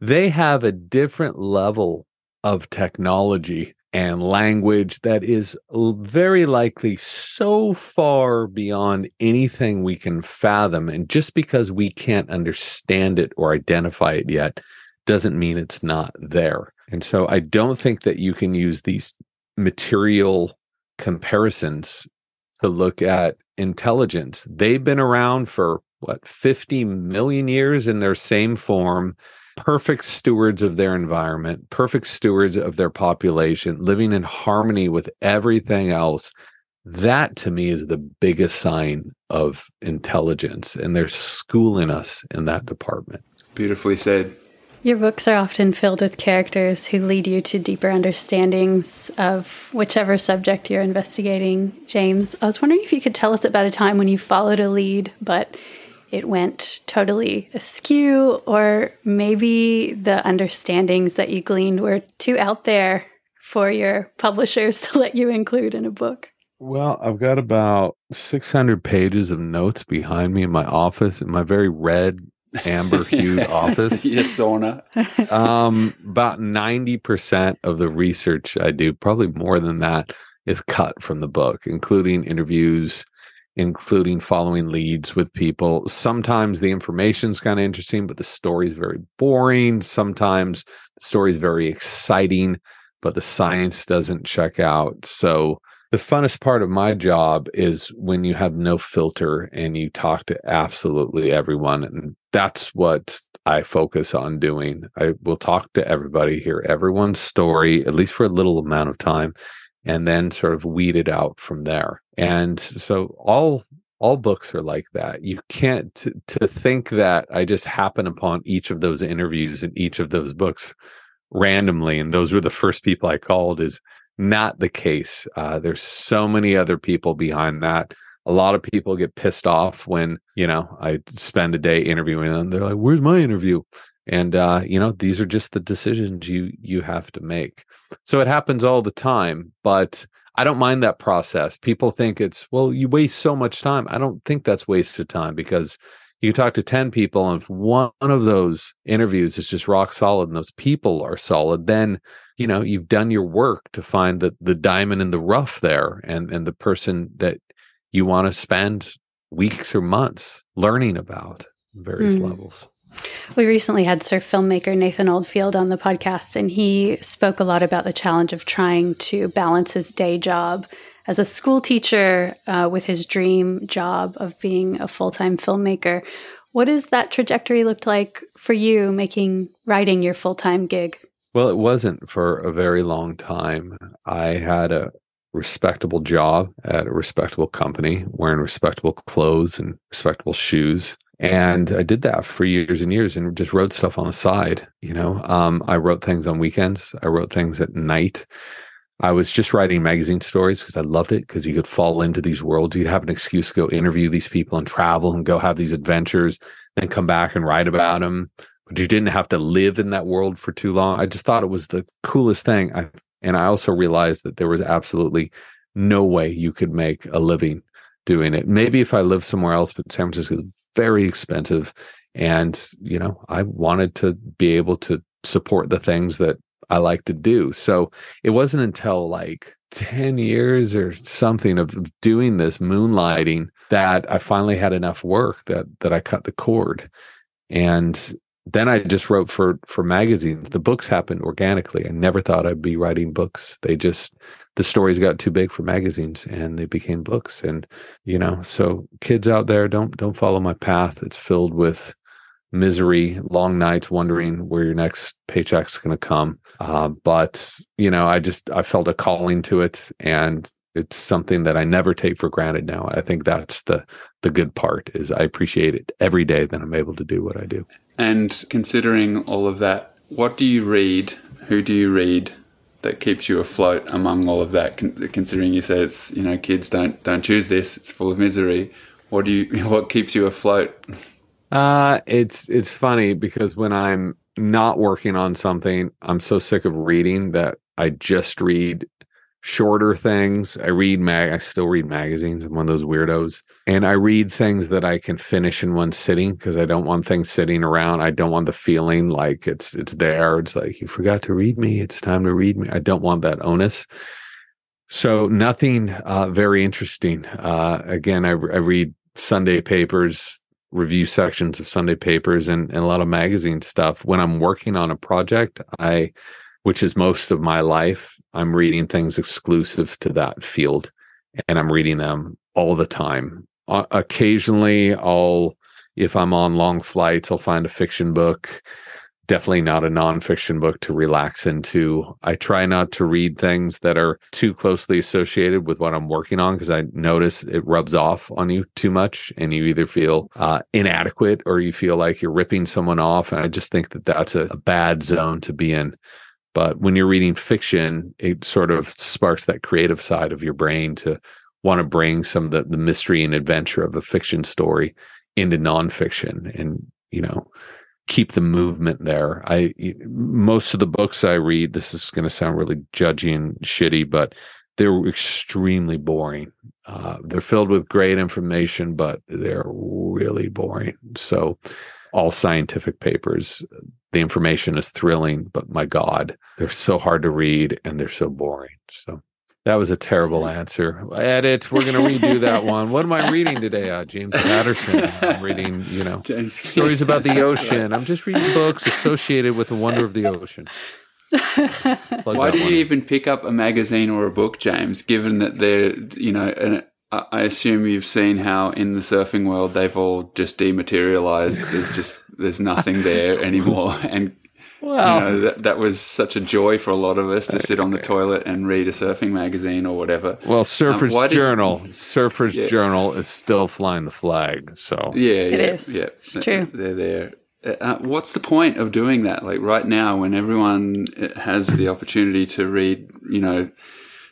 they have a different level of technology and language that is very likely so far beyond anything we can fathom. And just because we can't understand it or identify it yet doesn't mean it's not there. And so I don't think that you can use these material comparisons to look at intelligence. They've been around for what, 50 million years in their same form perfect stewards of their environment, perfect stewards of their population, living in harmony with everything else. That to me is the biggest sign of intelligence. And they're schooling us in that department. Beautifully said. Your books are often filled with characters who lead you to deeper understandings of whichever subject you're investigating. James, I was wondering if you could tell us about a time when you followed a lead, but it went totally askew, or maybe the understandings that you gleaned were too out there for your publishers [LAUGHS] to let you include in a book? Well, I've got about 600 pages of notes behind me in my office, in my very red, amber [LAUGHS] hued office. [LAUGHS] yes, sauna. um, about 90% of the research I do, probably more than that, is cut from the book, including interviews including following leads with people. Sometimes the information's kind of interesting, but the story's very boring. Sometimes the story's very exciting, but the science doesn't check out. So the funnest part of my job is when you have no filter and you talk to absolutely everyone. And that's what I focus on doing. I will talk to everybody, hear everyone's story, at least for a little amount of time, and then sort of weed it out from there. And so all all books are like that. You can't to, to think that I just happen upon each of those interviews and each of those books randomly, and those were the first people I called is not the case. Uh, there's so many other people behind that. A lot of people get pissed off when, you know, I spend a day interviewing them. They're like, where's my interview? And, uh, you know, these are just the decisions you, you have to make. So it happens all the time, but I don't mind that process. People think it's, well, you waste so much time. I don't think that's wasted time because you talk to 10 people and if one of those interviews is just rock solid and those people are solid then you know you've done your work to find the the diamond in the rough there and and the person that you want to spend weeks or months learning about various mm. levels we recently had surf filmmaker Nathan Oldfield on the podcast, and he spoke a lot about the challenge of trying to balance his day job as a school teacher uh, with his dream job of being a full time filmmaker. What does that trajectory look like for you, making writing your full time gig? Well, it wasn't for a very long time. I had a respectable job at a respectable company, wearing respectable clothes and respectable shoes. And I did that for years and years and just wrote stuff on the side. You know, um, I wrote things on weekends, I wrote things at night. I was just writing magazine stories because I loved it because you could fall into these worlds. You'd have an excuse to go interview these people and travel and go have these adventures, then come back and write about them. But you didn't have to live in that world for too long. I just thought it was the coolest thing. I, and I also realized that there was absolutely no way you could make a living doing it. Maybe if I lived somewhere else, but San Francisco is very expensive. And, you know, I wanted to be able to support the things that I like to do. So it wasn't until like 10 years or something of doing this moonlighting that I finally had enough work that that I cut the cord. And then I just wrote for for magazines. The books happened organically. I never thought I'd be writing books. They just the stories got too big for magazines and they became books. And you know, so kids out there don't don't follow my path. It's filled with misery, long nights wondering where your next paycheck's going to come. Uh, but you know, I just I felt a calling to it, and it's something that I never take for granted now. I think that's the the good part is I appreciate it every day that I'm able to do what I do. And considering all of that, what do you read? Who do you read? That keeps you afloat among all of that. Considering you say it's you know kids don't don't choose this, it's full of misery. What do you [LAUGHS] what keeps you afloat? Uh, it's it's funny because when I'm not working on something, I'm so sick of reading that I just read shorter things. I read mag I still read magazines. I'm one of those weirdos. And I read things that I can finish in one sitting because I don't want things sitting around. I don't want the feeling like it's it's there. It's like you forgot to read me. It's time to read me. I don't want that onus. So nothing uh, very interesting. Uh, again, I, I read Sunday papers review sections of Sunday papers and, and a lot of magazine stuff. When I'm working on a project, I, which is most of my life, I'm reading things exclusive to that field and I'm reading them all the time. Occasionally, I'll, if I'm on long flights, I'll find a fiction book definitely not a nonfiction book to relax into. I try not to read things that are too closely associated with what I'm working on because I notice it rubs off on you too much and you either feel uh, inadequate or you feel like you're ripping someone off. And I just think that that's a, a bad zone to be in. But when you're reading fiction, it sort of sparks that creative side of your brain to want to bring some of the, the mystery and adventure of a fiction story into nonfiction. And, you know, keep the movement there. I most of the books I read, this is going to sound really judgy and shitty, but they're extremely boring. Uh, they're filled with great information, but they're really boring. So, all scientific papers, the information is thrilling, but my God, they're so hard to read and they're so boring. So, That was a terrible answer. Edit. We're going to redo that one. What am I reading today? Uh, James Patterson. I'm reading, you know, [LAUGHS] James- stories about the ocean. I'm just reading books associated with the wonder of the ocean. [LAUGHS] Plug Why that did you in. even pick up a magazine or a book, James? Given that they're, you know, and I I assume you've seen how in the surfing world they've all just dematerialized. There's just there's nothing there [LAUGHS] anymore, and Well, you know that that was such a joy for a lot of us to sit on the toilet and read a surfing magazine or whatever. well, Surfer's why did- Journal. [LAUGHS] Surfer's Yeah. Journal is still flying the flag. So Yeah, It yeah, is. yeah. It's true. They're there. Uh, what's the point of doing that? Like right now, when everyone uh, has the opportunity to read, you know,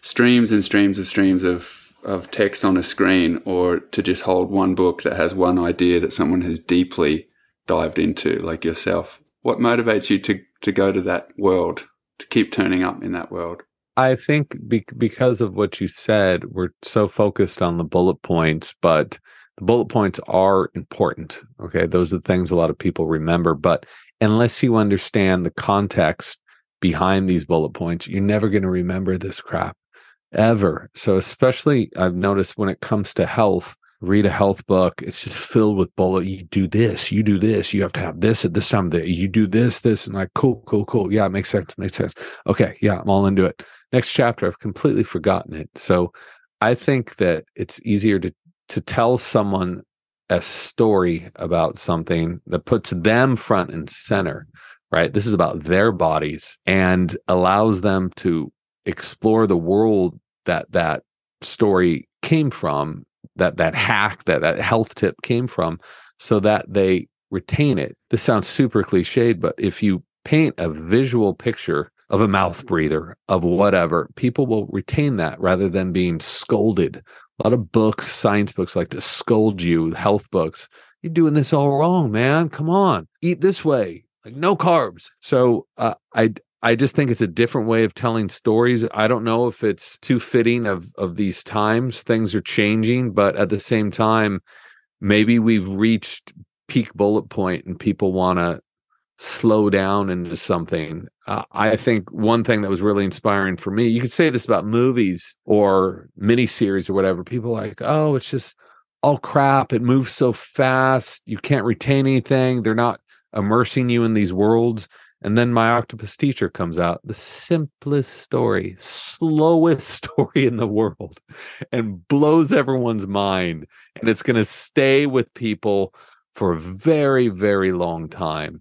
streams and streams of streams of of text on a screen, or to just hold one book that has one idea that someone has deeply dived into, like yourself. What motivates you to to go to that world, to keep turning up in that world? I think be- because of what you said, we're so focused on the bullet points, but the bullet points are important. Okay. Those are the things a lot of people remember. But unless you understand the context behind these bullet points, you're never going to remember this crap ever. So, especially I've noticed when it comes to health, read a health book, it's just filled with bullet. You do this, you do this, you have to have this at this time day, you do this, this, and like, cool, cool, cool. Yeah, it makes sense, makes sense. Okay. Yeah, I'm all into it next chapter i've completely forgotten it so i think that it's easier to to tell someone a story about something that puts them front and center right this is about their bodies and allows them to explore the world that that story came from that that hack that that health tip came from so that they retain it this sounds super cliched but if you paint a visual picture of a mouth breather, of whatever, people will retain that rather than being scolded. A lot of books, science books like to scold you, health books. You're doing this all wrong, man. Come on, eat this way, like no carbs. So uh, I I just think it's a different way of telling stories. I don't know if it's too fitting of of these times. Things are changing, but at the same time, maybe we've reached peak bullet point and people want to slow down into something. Uh, I think one thing that was really inspiring for me, you could say this about movies or miniseries or whatever. People like, oh, it's just all crap. It moves so fast. You can't retain anything. They're not immersing you in these worlds. And then my octopus teacher comes out, the simplest story, slowest [LAUGHS] story in the world, and blows everyone's mind. And it's going to stay with people for a very, very long time.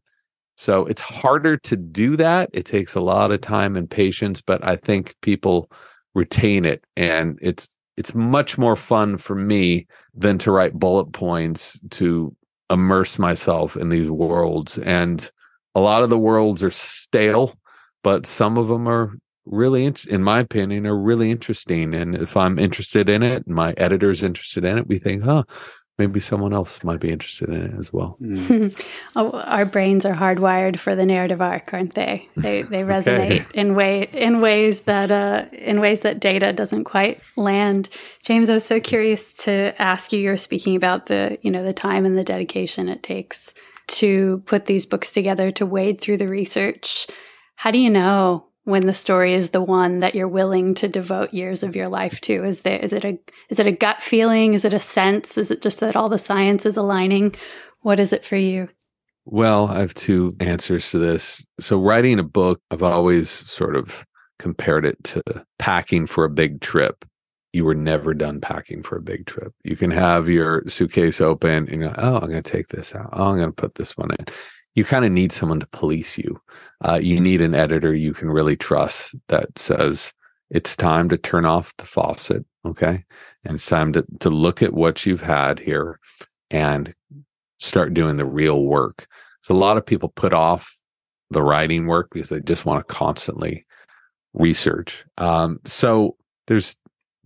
So it's harder to do that. It takes a lot of time and patience, but I think people retain it and it's it's much more fun for me than to write bullet points to immerse myself in these worlds and a lot of the worlds are stale, but some of them are really in my opinion are really interesting and if I'm interested in it, and my editor's interested in it, we think, "Huh, maybe someone else might be interested in it as well." [LAUGHS] Oh, our brains are hardwired for the narrative arc, aren't they? They they [LAUGHS] resonate in way in ways that uh, in ways that data doesn't quite land. James, I was so curious to ask you. You're speaking about the you know the time and the dedication it takes to put these books together to wade through the research. How do you know when the story is the one that you're willing to devote years of your life to? Is there is it a is it a gut feeling? Is it a sense? Is it just that all the science is aligning? What is it for you? Well, I have two answers to this. So, writing a book, I've always sort of compared it to packing for a big trip. You were never done packing for a big trip. You can have your suitcase open and go, oh, I'm going to take this out. Oh, I'm going to put this one in. You kind of need someone to police you. Uh, you need an editor you can really trust that says, it's time to turn off the faucet. Okay. And it's time to, to look at what you've had here and start doing the real work. So a lot of people put off the writing work because they just want to constantly research. Um, so there's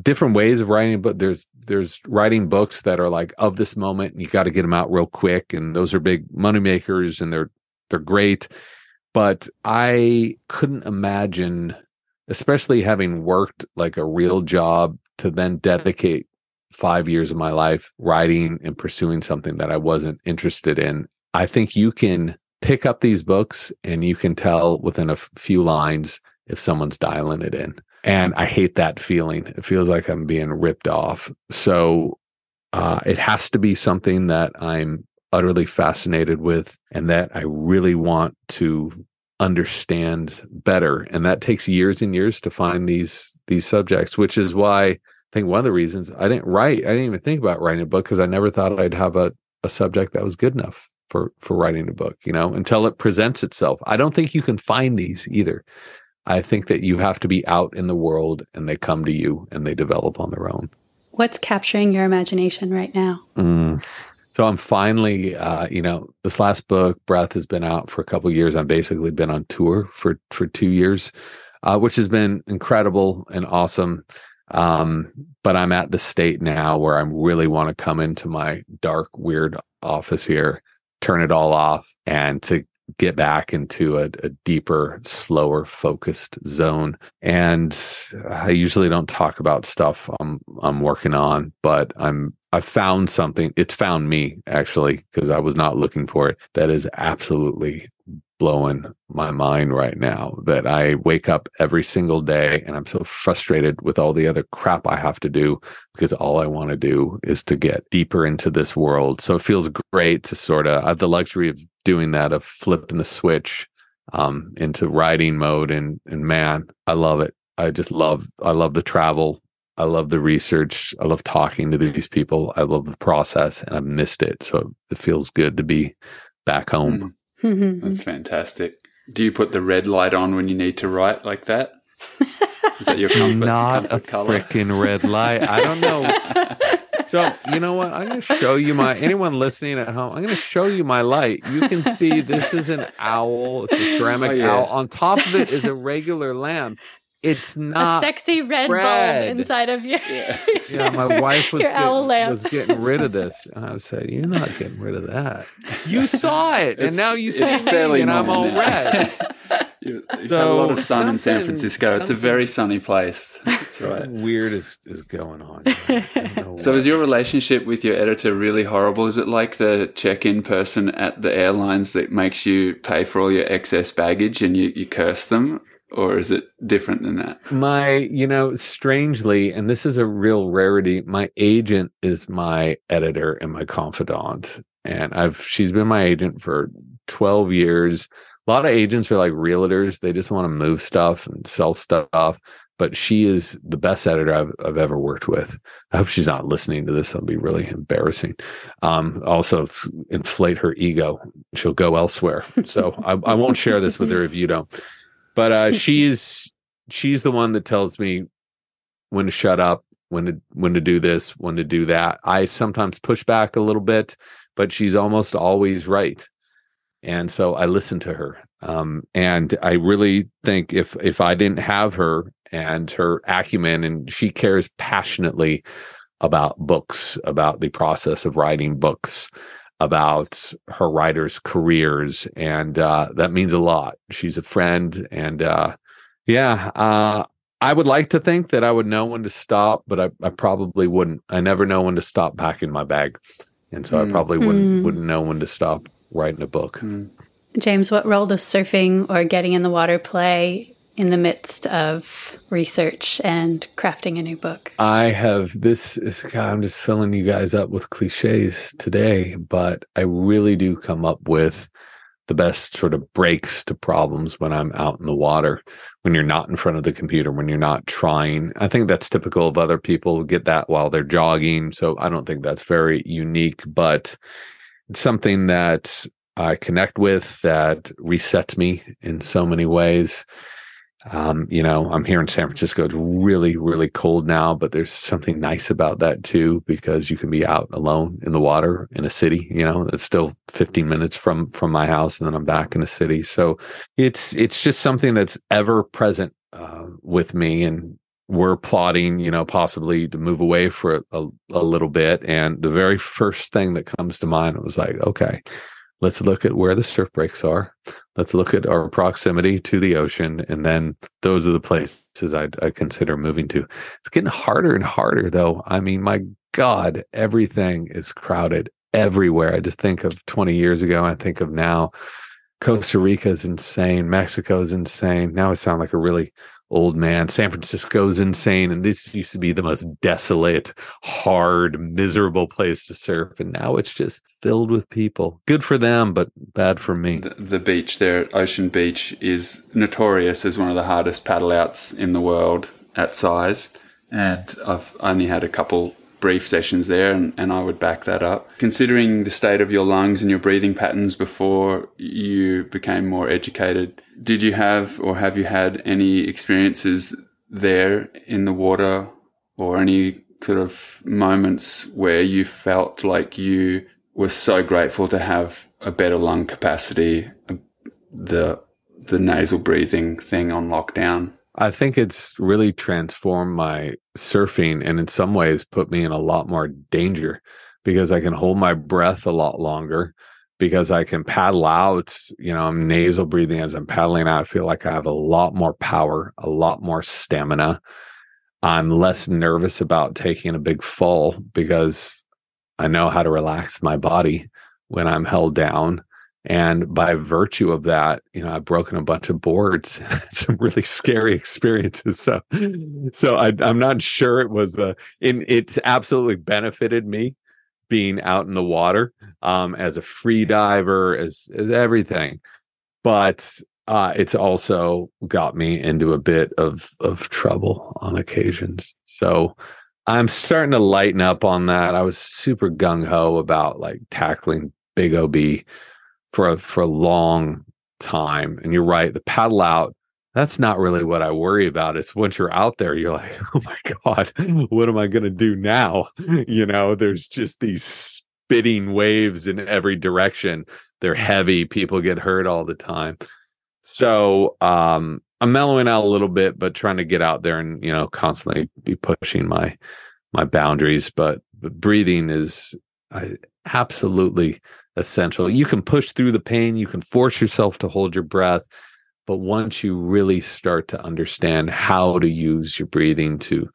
different ways of writing, but there's there's writing books that are like of this moment. And you got to get them out real quick, and those are big money makers, and they're they're great. But I couldn't imagine, especially having worked like a real job, to then dedicate five years of my life writing and pursuing something that I wasn't interested in. I think you can pick up these books and you can tell within a f- few lines if someone's dialing it in. And I hate that feeling. It feels like I'm being ripped off. So uh, it has to be something that I'm utterly fascinated with and that I really want to understand better. And that takes years and years to find these these subjects, which is why I think one of the reasons I didn't write, I didn't even think about writing a book because I never thought I'd have a, a subject that was good enough for for writing a book, you know, until it presents itself. I don't think you can find these either. I think that you have to be out in the world and they come to you and they develop on their own. What's capturing your imagination right now? Mm. So I'm finally, uh, you know, this last book, Breath, has been out for a couple years. I've basically been on tour for for two years, uh, which has been incredible and awesome. Um, but I'm at the state now where I really want to come into my dark, weird office here, turn it all off, and to get back into a, a, deeper, slower, focused zone. And I usually don't talk about stuff I'm I'm working on, but I'm I found something. It's found me actually because I was not looking for it. That is absolutely blowing my mind right now that I wake up every single day and I'm so frustrated with all the other crap I have to do because all I want to do is to get deeper into this world. So it feels great to sort of have the luxury of doing that of flipping the switch um, into writing mode and and man, I love it. I just love I love the travel. I love the research. I love talking to these people. I love the process and I've missed it. So it feels good to be back home. Mm. That's fantastic. Do you put the red light on when you need to write like that? Is that your comfort? Not comfort a freaking red light. I don't know. [LAUGHS] So you know what? I'm going to show you my. Anyone listening at home, I'm going to show you my light. You can see this is an owl. It's a ceramic oh, yeah. owl. On top of it is a regular lamp. It's not a sexy red bread. bulb inside of you. Yeah, [LAUGHS] yeah my wife was, getting, was getting rid of this, and I said, "You're not getting rid of that. You [LAUGHS] saw it, and now you see me, and I'm all red." [LAUGHS] You've so, had a lot of sun in San Francisco. It's a very sunny place. That's right. Weird is, is going on. so, is your relationship with your editor really horrible? Is it like the check in person at the airlines that makes you pay for all your excess baggage and you, you curse them? Or is it different than that? My, you know, strangely, and this is a real rarity, my agent is my editor and my confidant. And I've, she's been my agent for 12 years a lot of agents are like realtors. They just want to move stuff and sell stuff. But she is the best editor I've, I've ever worked with. I hope she's not listening to this. That'll be really embarrassing. Um, also, inflate her ego. She'll go elsewhere. So I, I won't share this with her if you don't. But uh, [LAUGHS] she's she's the one that tells me when to shut up, when to when to do this, when to do that. I sometimes push back a little bit, but she's almost always right and so I listen to her. Um, and I really think if if I didn't have her and her acumen, and she cares passionately about books, about the process of writing books, about her writers' careers, and uh, that means a lot. She's a friend, and uh, yeah, uh, I would like to think that I would know when to stop, but I, I, probably wouldn't. I never know when to stop packing my bag, and so mm. I probably wouldn't mm. wouldn't know when to stop writing a book. Mm. James, what role does surfing or getting in the water play in the midst of research and crafting a new book? I have this is God, I'm just filling you guys up with cliches today, but I really do come up with the best sort of breaks to problems when I'm out in the water, when you're not in front of the computer, when you're not trying. I think that's typical of other people get that while they're jogging. So I don't think that's very unique, but it's something that I connect with that resets me in so many ways. Um, you know, I'm here in San Francisco. It's really, really cold now, but there's something nice about that too, because you can be out alone in the water in a city. You know, it's still 15 minutes from from my house, and then I'm back in the city. So it's it's just something that's ever present uh, with me, and we're plotting, you know, possibly to move away for a, a, little bit. And the very first thing that comes to mind was like, okay, let's look at where the surf breaks are. Let's look at our proximity to the ocean. And then those are the places I'd, i consider moving to. It's getting harder and harder, though. I mean, my God, everything is crowded everywhere. I just think of 20 years ago. I think of now. Costa Rica is insane. Mexico is insane. Now I sound like a really old man. San Francisco's insane. And this used to be the most desolate, hard, miserable place to surf. And now it's just filled with people. Good for them, but bad for me. The, the beach there Ocean Beach is notorious as one of the hardest paddle outs in the world at size. And I've only had a couple brief sessions there, and, and I would back that up. Considering the state of your lungs and your breathing patterns before you became more educated, did you have or have you had any experiences there in the water or any sort of moments where you felt like you were so grateful to have a better lung capacity, the the nasal breathing thing on lockdown? I think it's really transformed my surfing and in some ways put me in a lot more danger because I can hold my breath a lot longer because I can paddle out, you know, I'm nasal breathing as I'm paddling out. I feel like I have a lot more power, a lot more stamina. I'm less nervous about taking a big fall because I know how to relax my body when I'm held down and by virtue of that, you know, I've broken a bunch of boards, [LAUGHS] some really scary experiences. So, so I, am not sure it was the, in, it's absolutely benefited me being out in the water um, as a free diver, as, as everything. But uh, it's also got me into a bit of, of trouble on occasions. So I'm starting to lighten up on that. I was super gung ho about like tackling big OB for a for a long time. And you're right, the paddle out, that's not really what I worry about. It's once you're out there, you're like, [LAUGHS] oh my God, what am I gonna do now? [LAUGHS] You know, there's just these spitting waves in every direction. They're heavy, people get hurt all the time. So um I'm mellowing out a little bit, but trying to get out there and, you know, constantly be pushing my my boundaries. But, but breathing is I, absolutely essential. You can push through the pain, you can force yourself to hold your breath. But once you really start to understand how to use your breathing to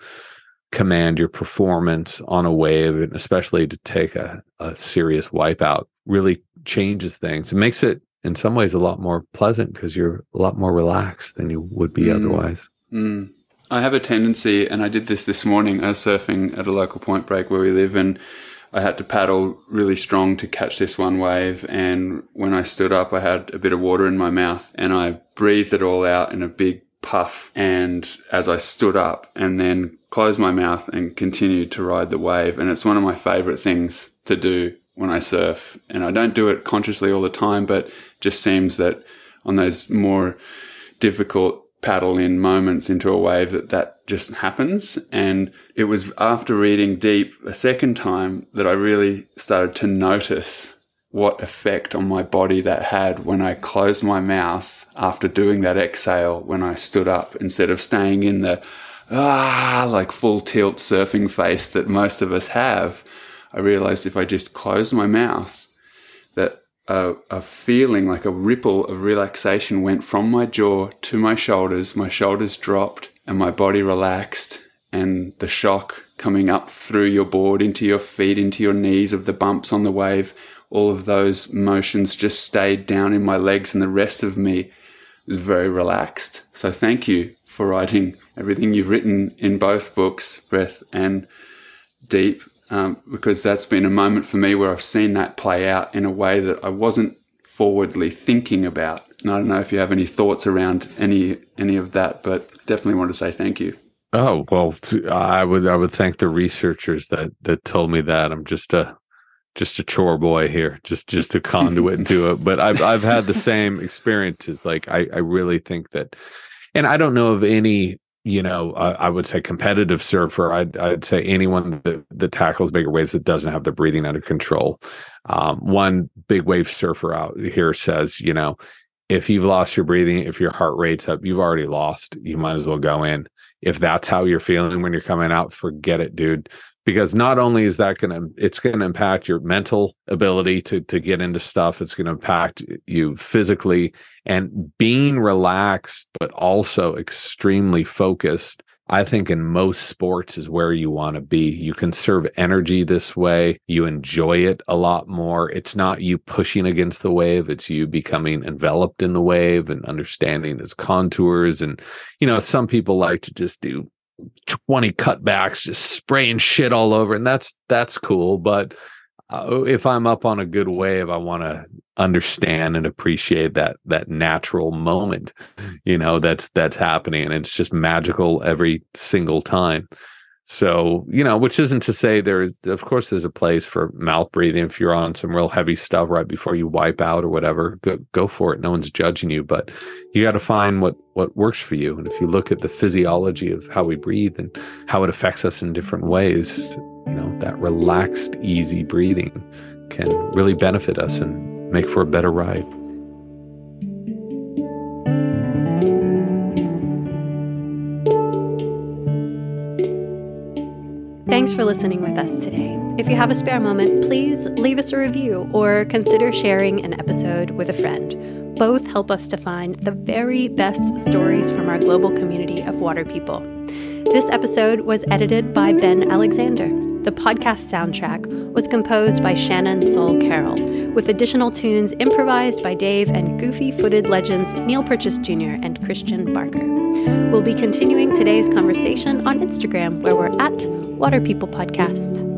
command your performance on a wave, and especially to take a, a serious wipeout, really changes things. It makes it, in some ways, a lot more pleasant because you're a lot more relaxed than you would be mm. otherwise. Mm. I have a tendency, and I did this this morning. I was surfing at a local point break where we live, and I had to paddle really strong to catch this one wave. And when I stood up, I had a bit of water in my mouth and I breathed it all out in a big puff. And as I stood up and then closed my mouth and continued to ride the wave. And it's one of my favorite things to do when I surf. And I don't do it consciously all the time, but just seems that on those more difficult paddle in moments into a wave that that just happens. And it was after reading Deep a second time that I really started to notice what effect on my body that had when I closed my mouth after doing that exhale when I stood up instead of staying in the ah, like full tilt surfing face that most of us have. I realized if I just closed my mouth, a, a, feeling like a ripple of relaxation went from my jaw to my shoulders. My shoulders dropped and my body relaxed. And the shock coming up through your board into your feet, into your knees of the bumps on the wave, all of those motions just stayed down in my legs, and the rest of me was very relaxed. So, thank you for writing everything you've written in both books, Breath and Deep um, because that's been a moment for me where I've seen that play out in a way that I wasn't forwardly thinking about. And I don't know if you have any thoughts around any any of that, but definitely want to say thank you. Oh well, I would I would thank the researchers that that told me that. I'm just a just a chore boy here, just just a conduit to it. But I've I've had the same [LAUGHS] experiences. Like I I really think that, and I don't know of any you know, I would say competitive surfer. I'd, I'd say anyone that, that tackles bigger waves that doesn't have their breathing under control. Um, one big wave surfer out here says, you know, if you've lost your breathing, if your heart rate's up, you've already lost. You might as well go in. If that's how you're feeling when you're coming out, forget it, dude because not only is that going to it's going to impact your mental ability to to get into stuff it's going to impact you physically and being relaxed but also extremely focused I think in most sports is where you want to be. You conserve energy this way. You enjoy it a lot more. It's not you pushing against the wave. It's you becoming enveloped in the wave and understanding its contours. And, you know, some people like to just do 20 cutbacks, just spraying shit all over. And that's, that's cool. But uh, if I'm up on a good wave, I want to understand and appreciate that that natural moment, you know, that's that's happening, and it's just magical every single time. So, you know, which isn't to say there is, of course, there's a place for mouth breathing. If you're on some real heavy stuff right before you wipe out or whatever, go, go for it. No one's judging you, but you got to find what, what works for you. And if you look at the physiology of how we breathe and how it affects us in different ways, you know, that relaxed, easy breathing can really benefit us and make for a better ride. Thanks for listening with us today. If you have a spare moment, please leave us a review or consider sharing an episode with a friend. Both help us to find the very best stories from our global community of water people. This episode was edited by Ben Alexander. The podcast soundtrack was composed by Shannon Soul Carroll, with additional tunes improvised by Dave and goofy footed legends Neil Purchase Jr. and Christian Barker. We'll be continuing today's conversation on Instagram, where we're at Water People Podcast.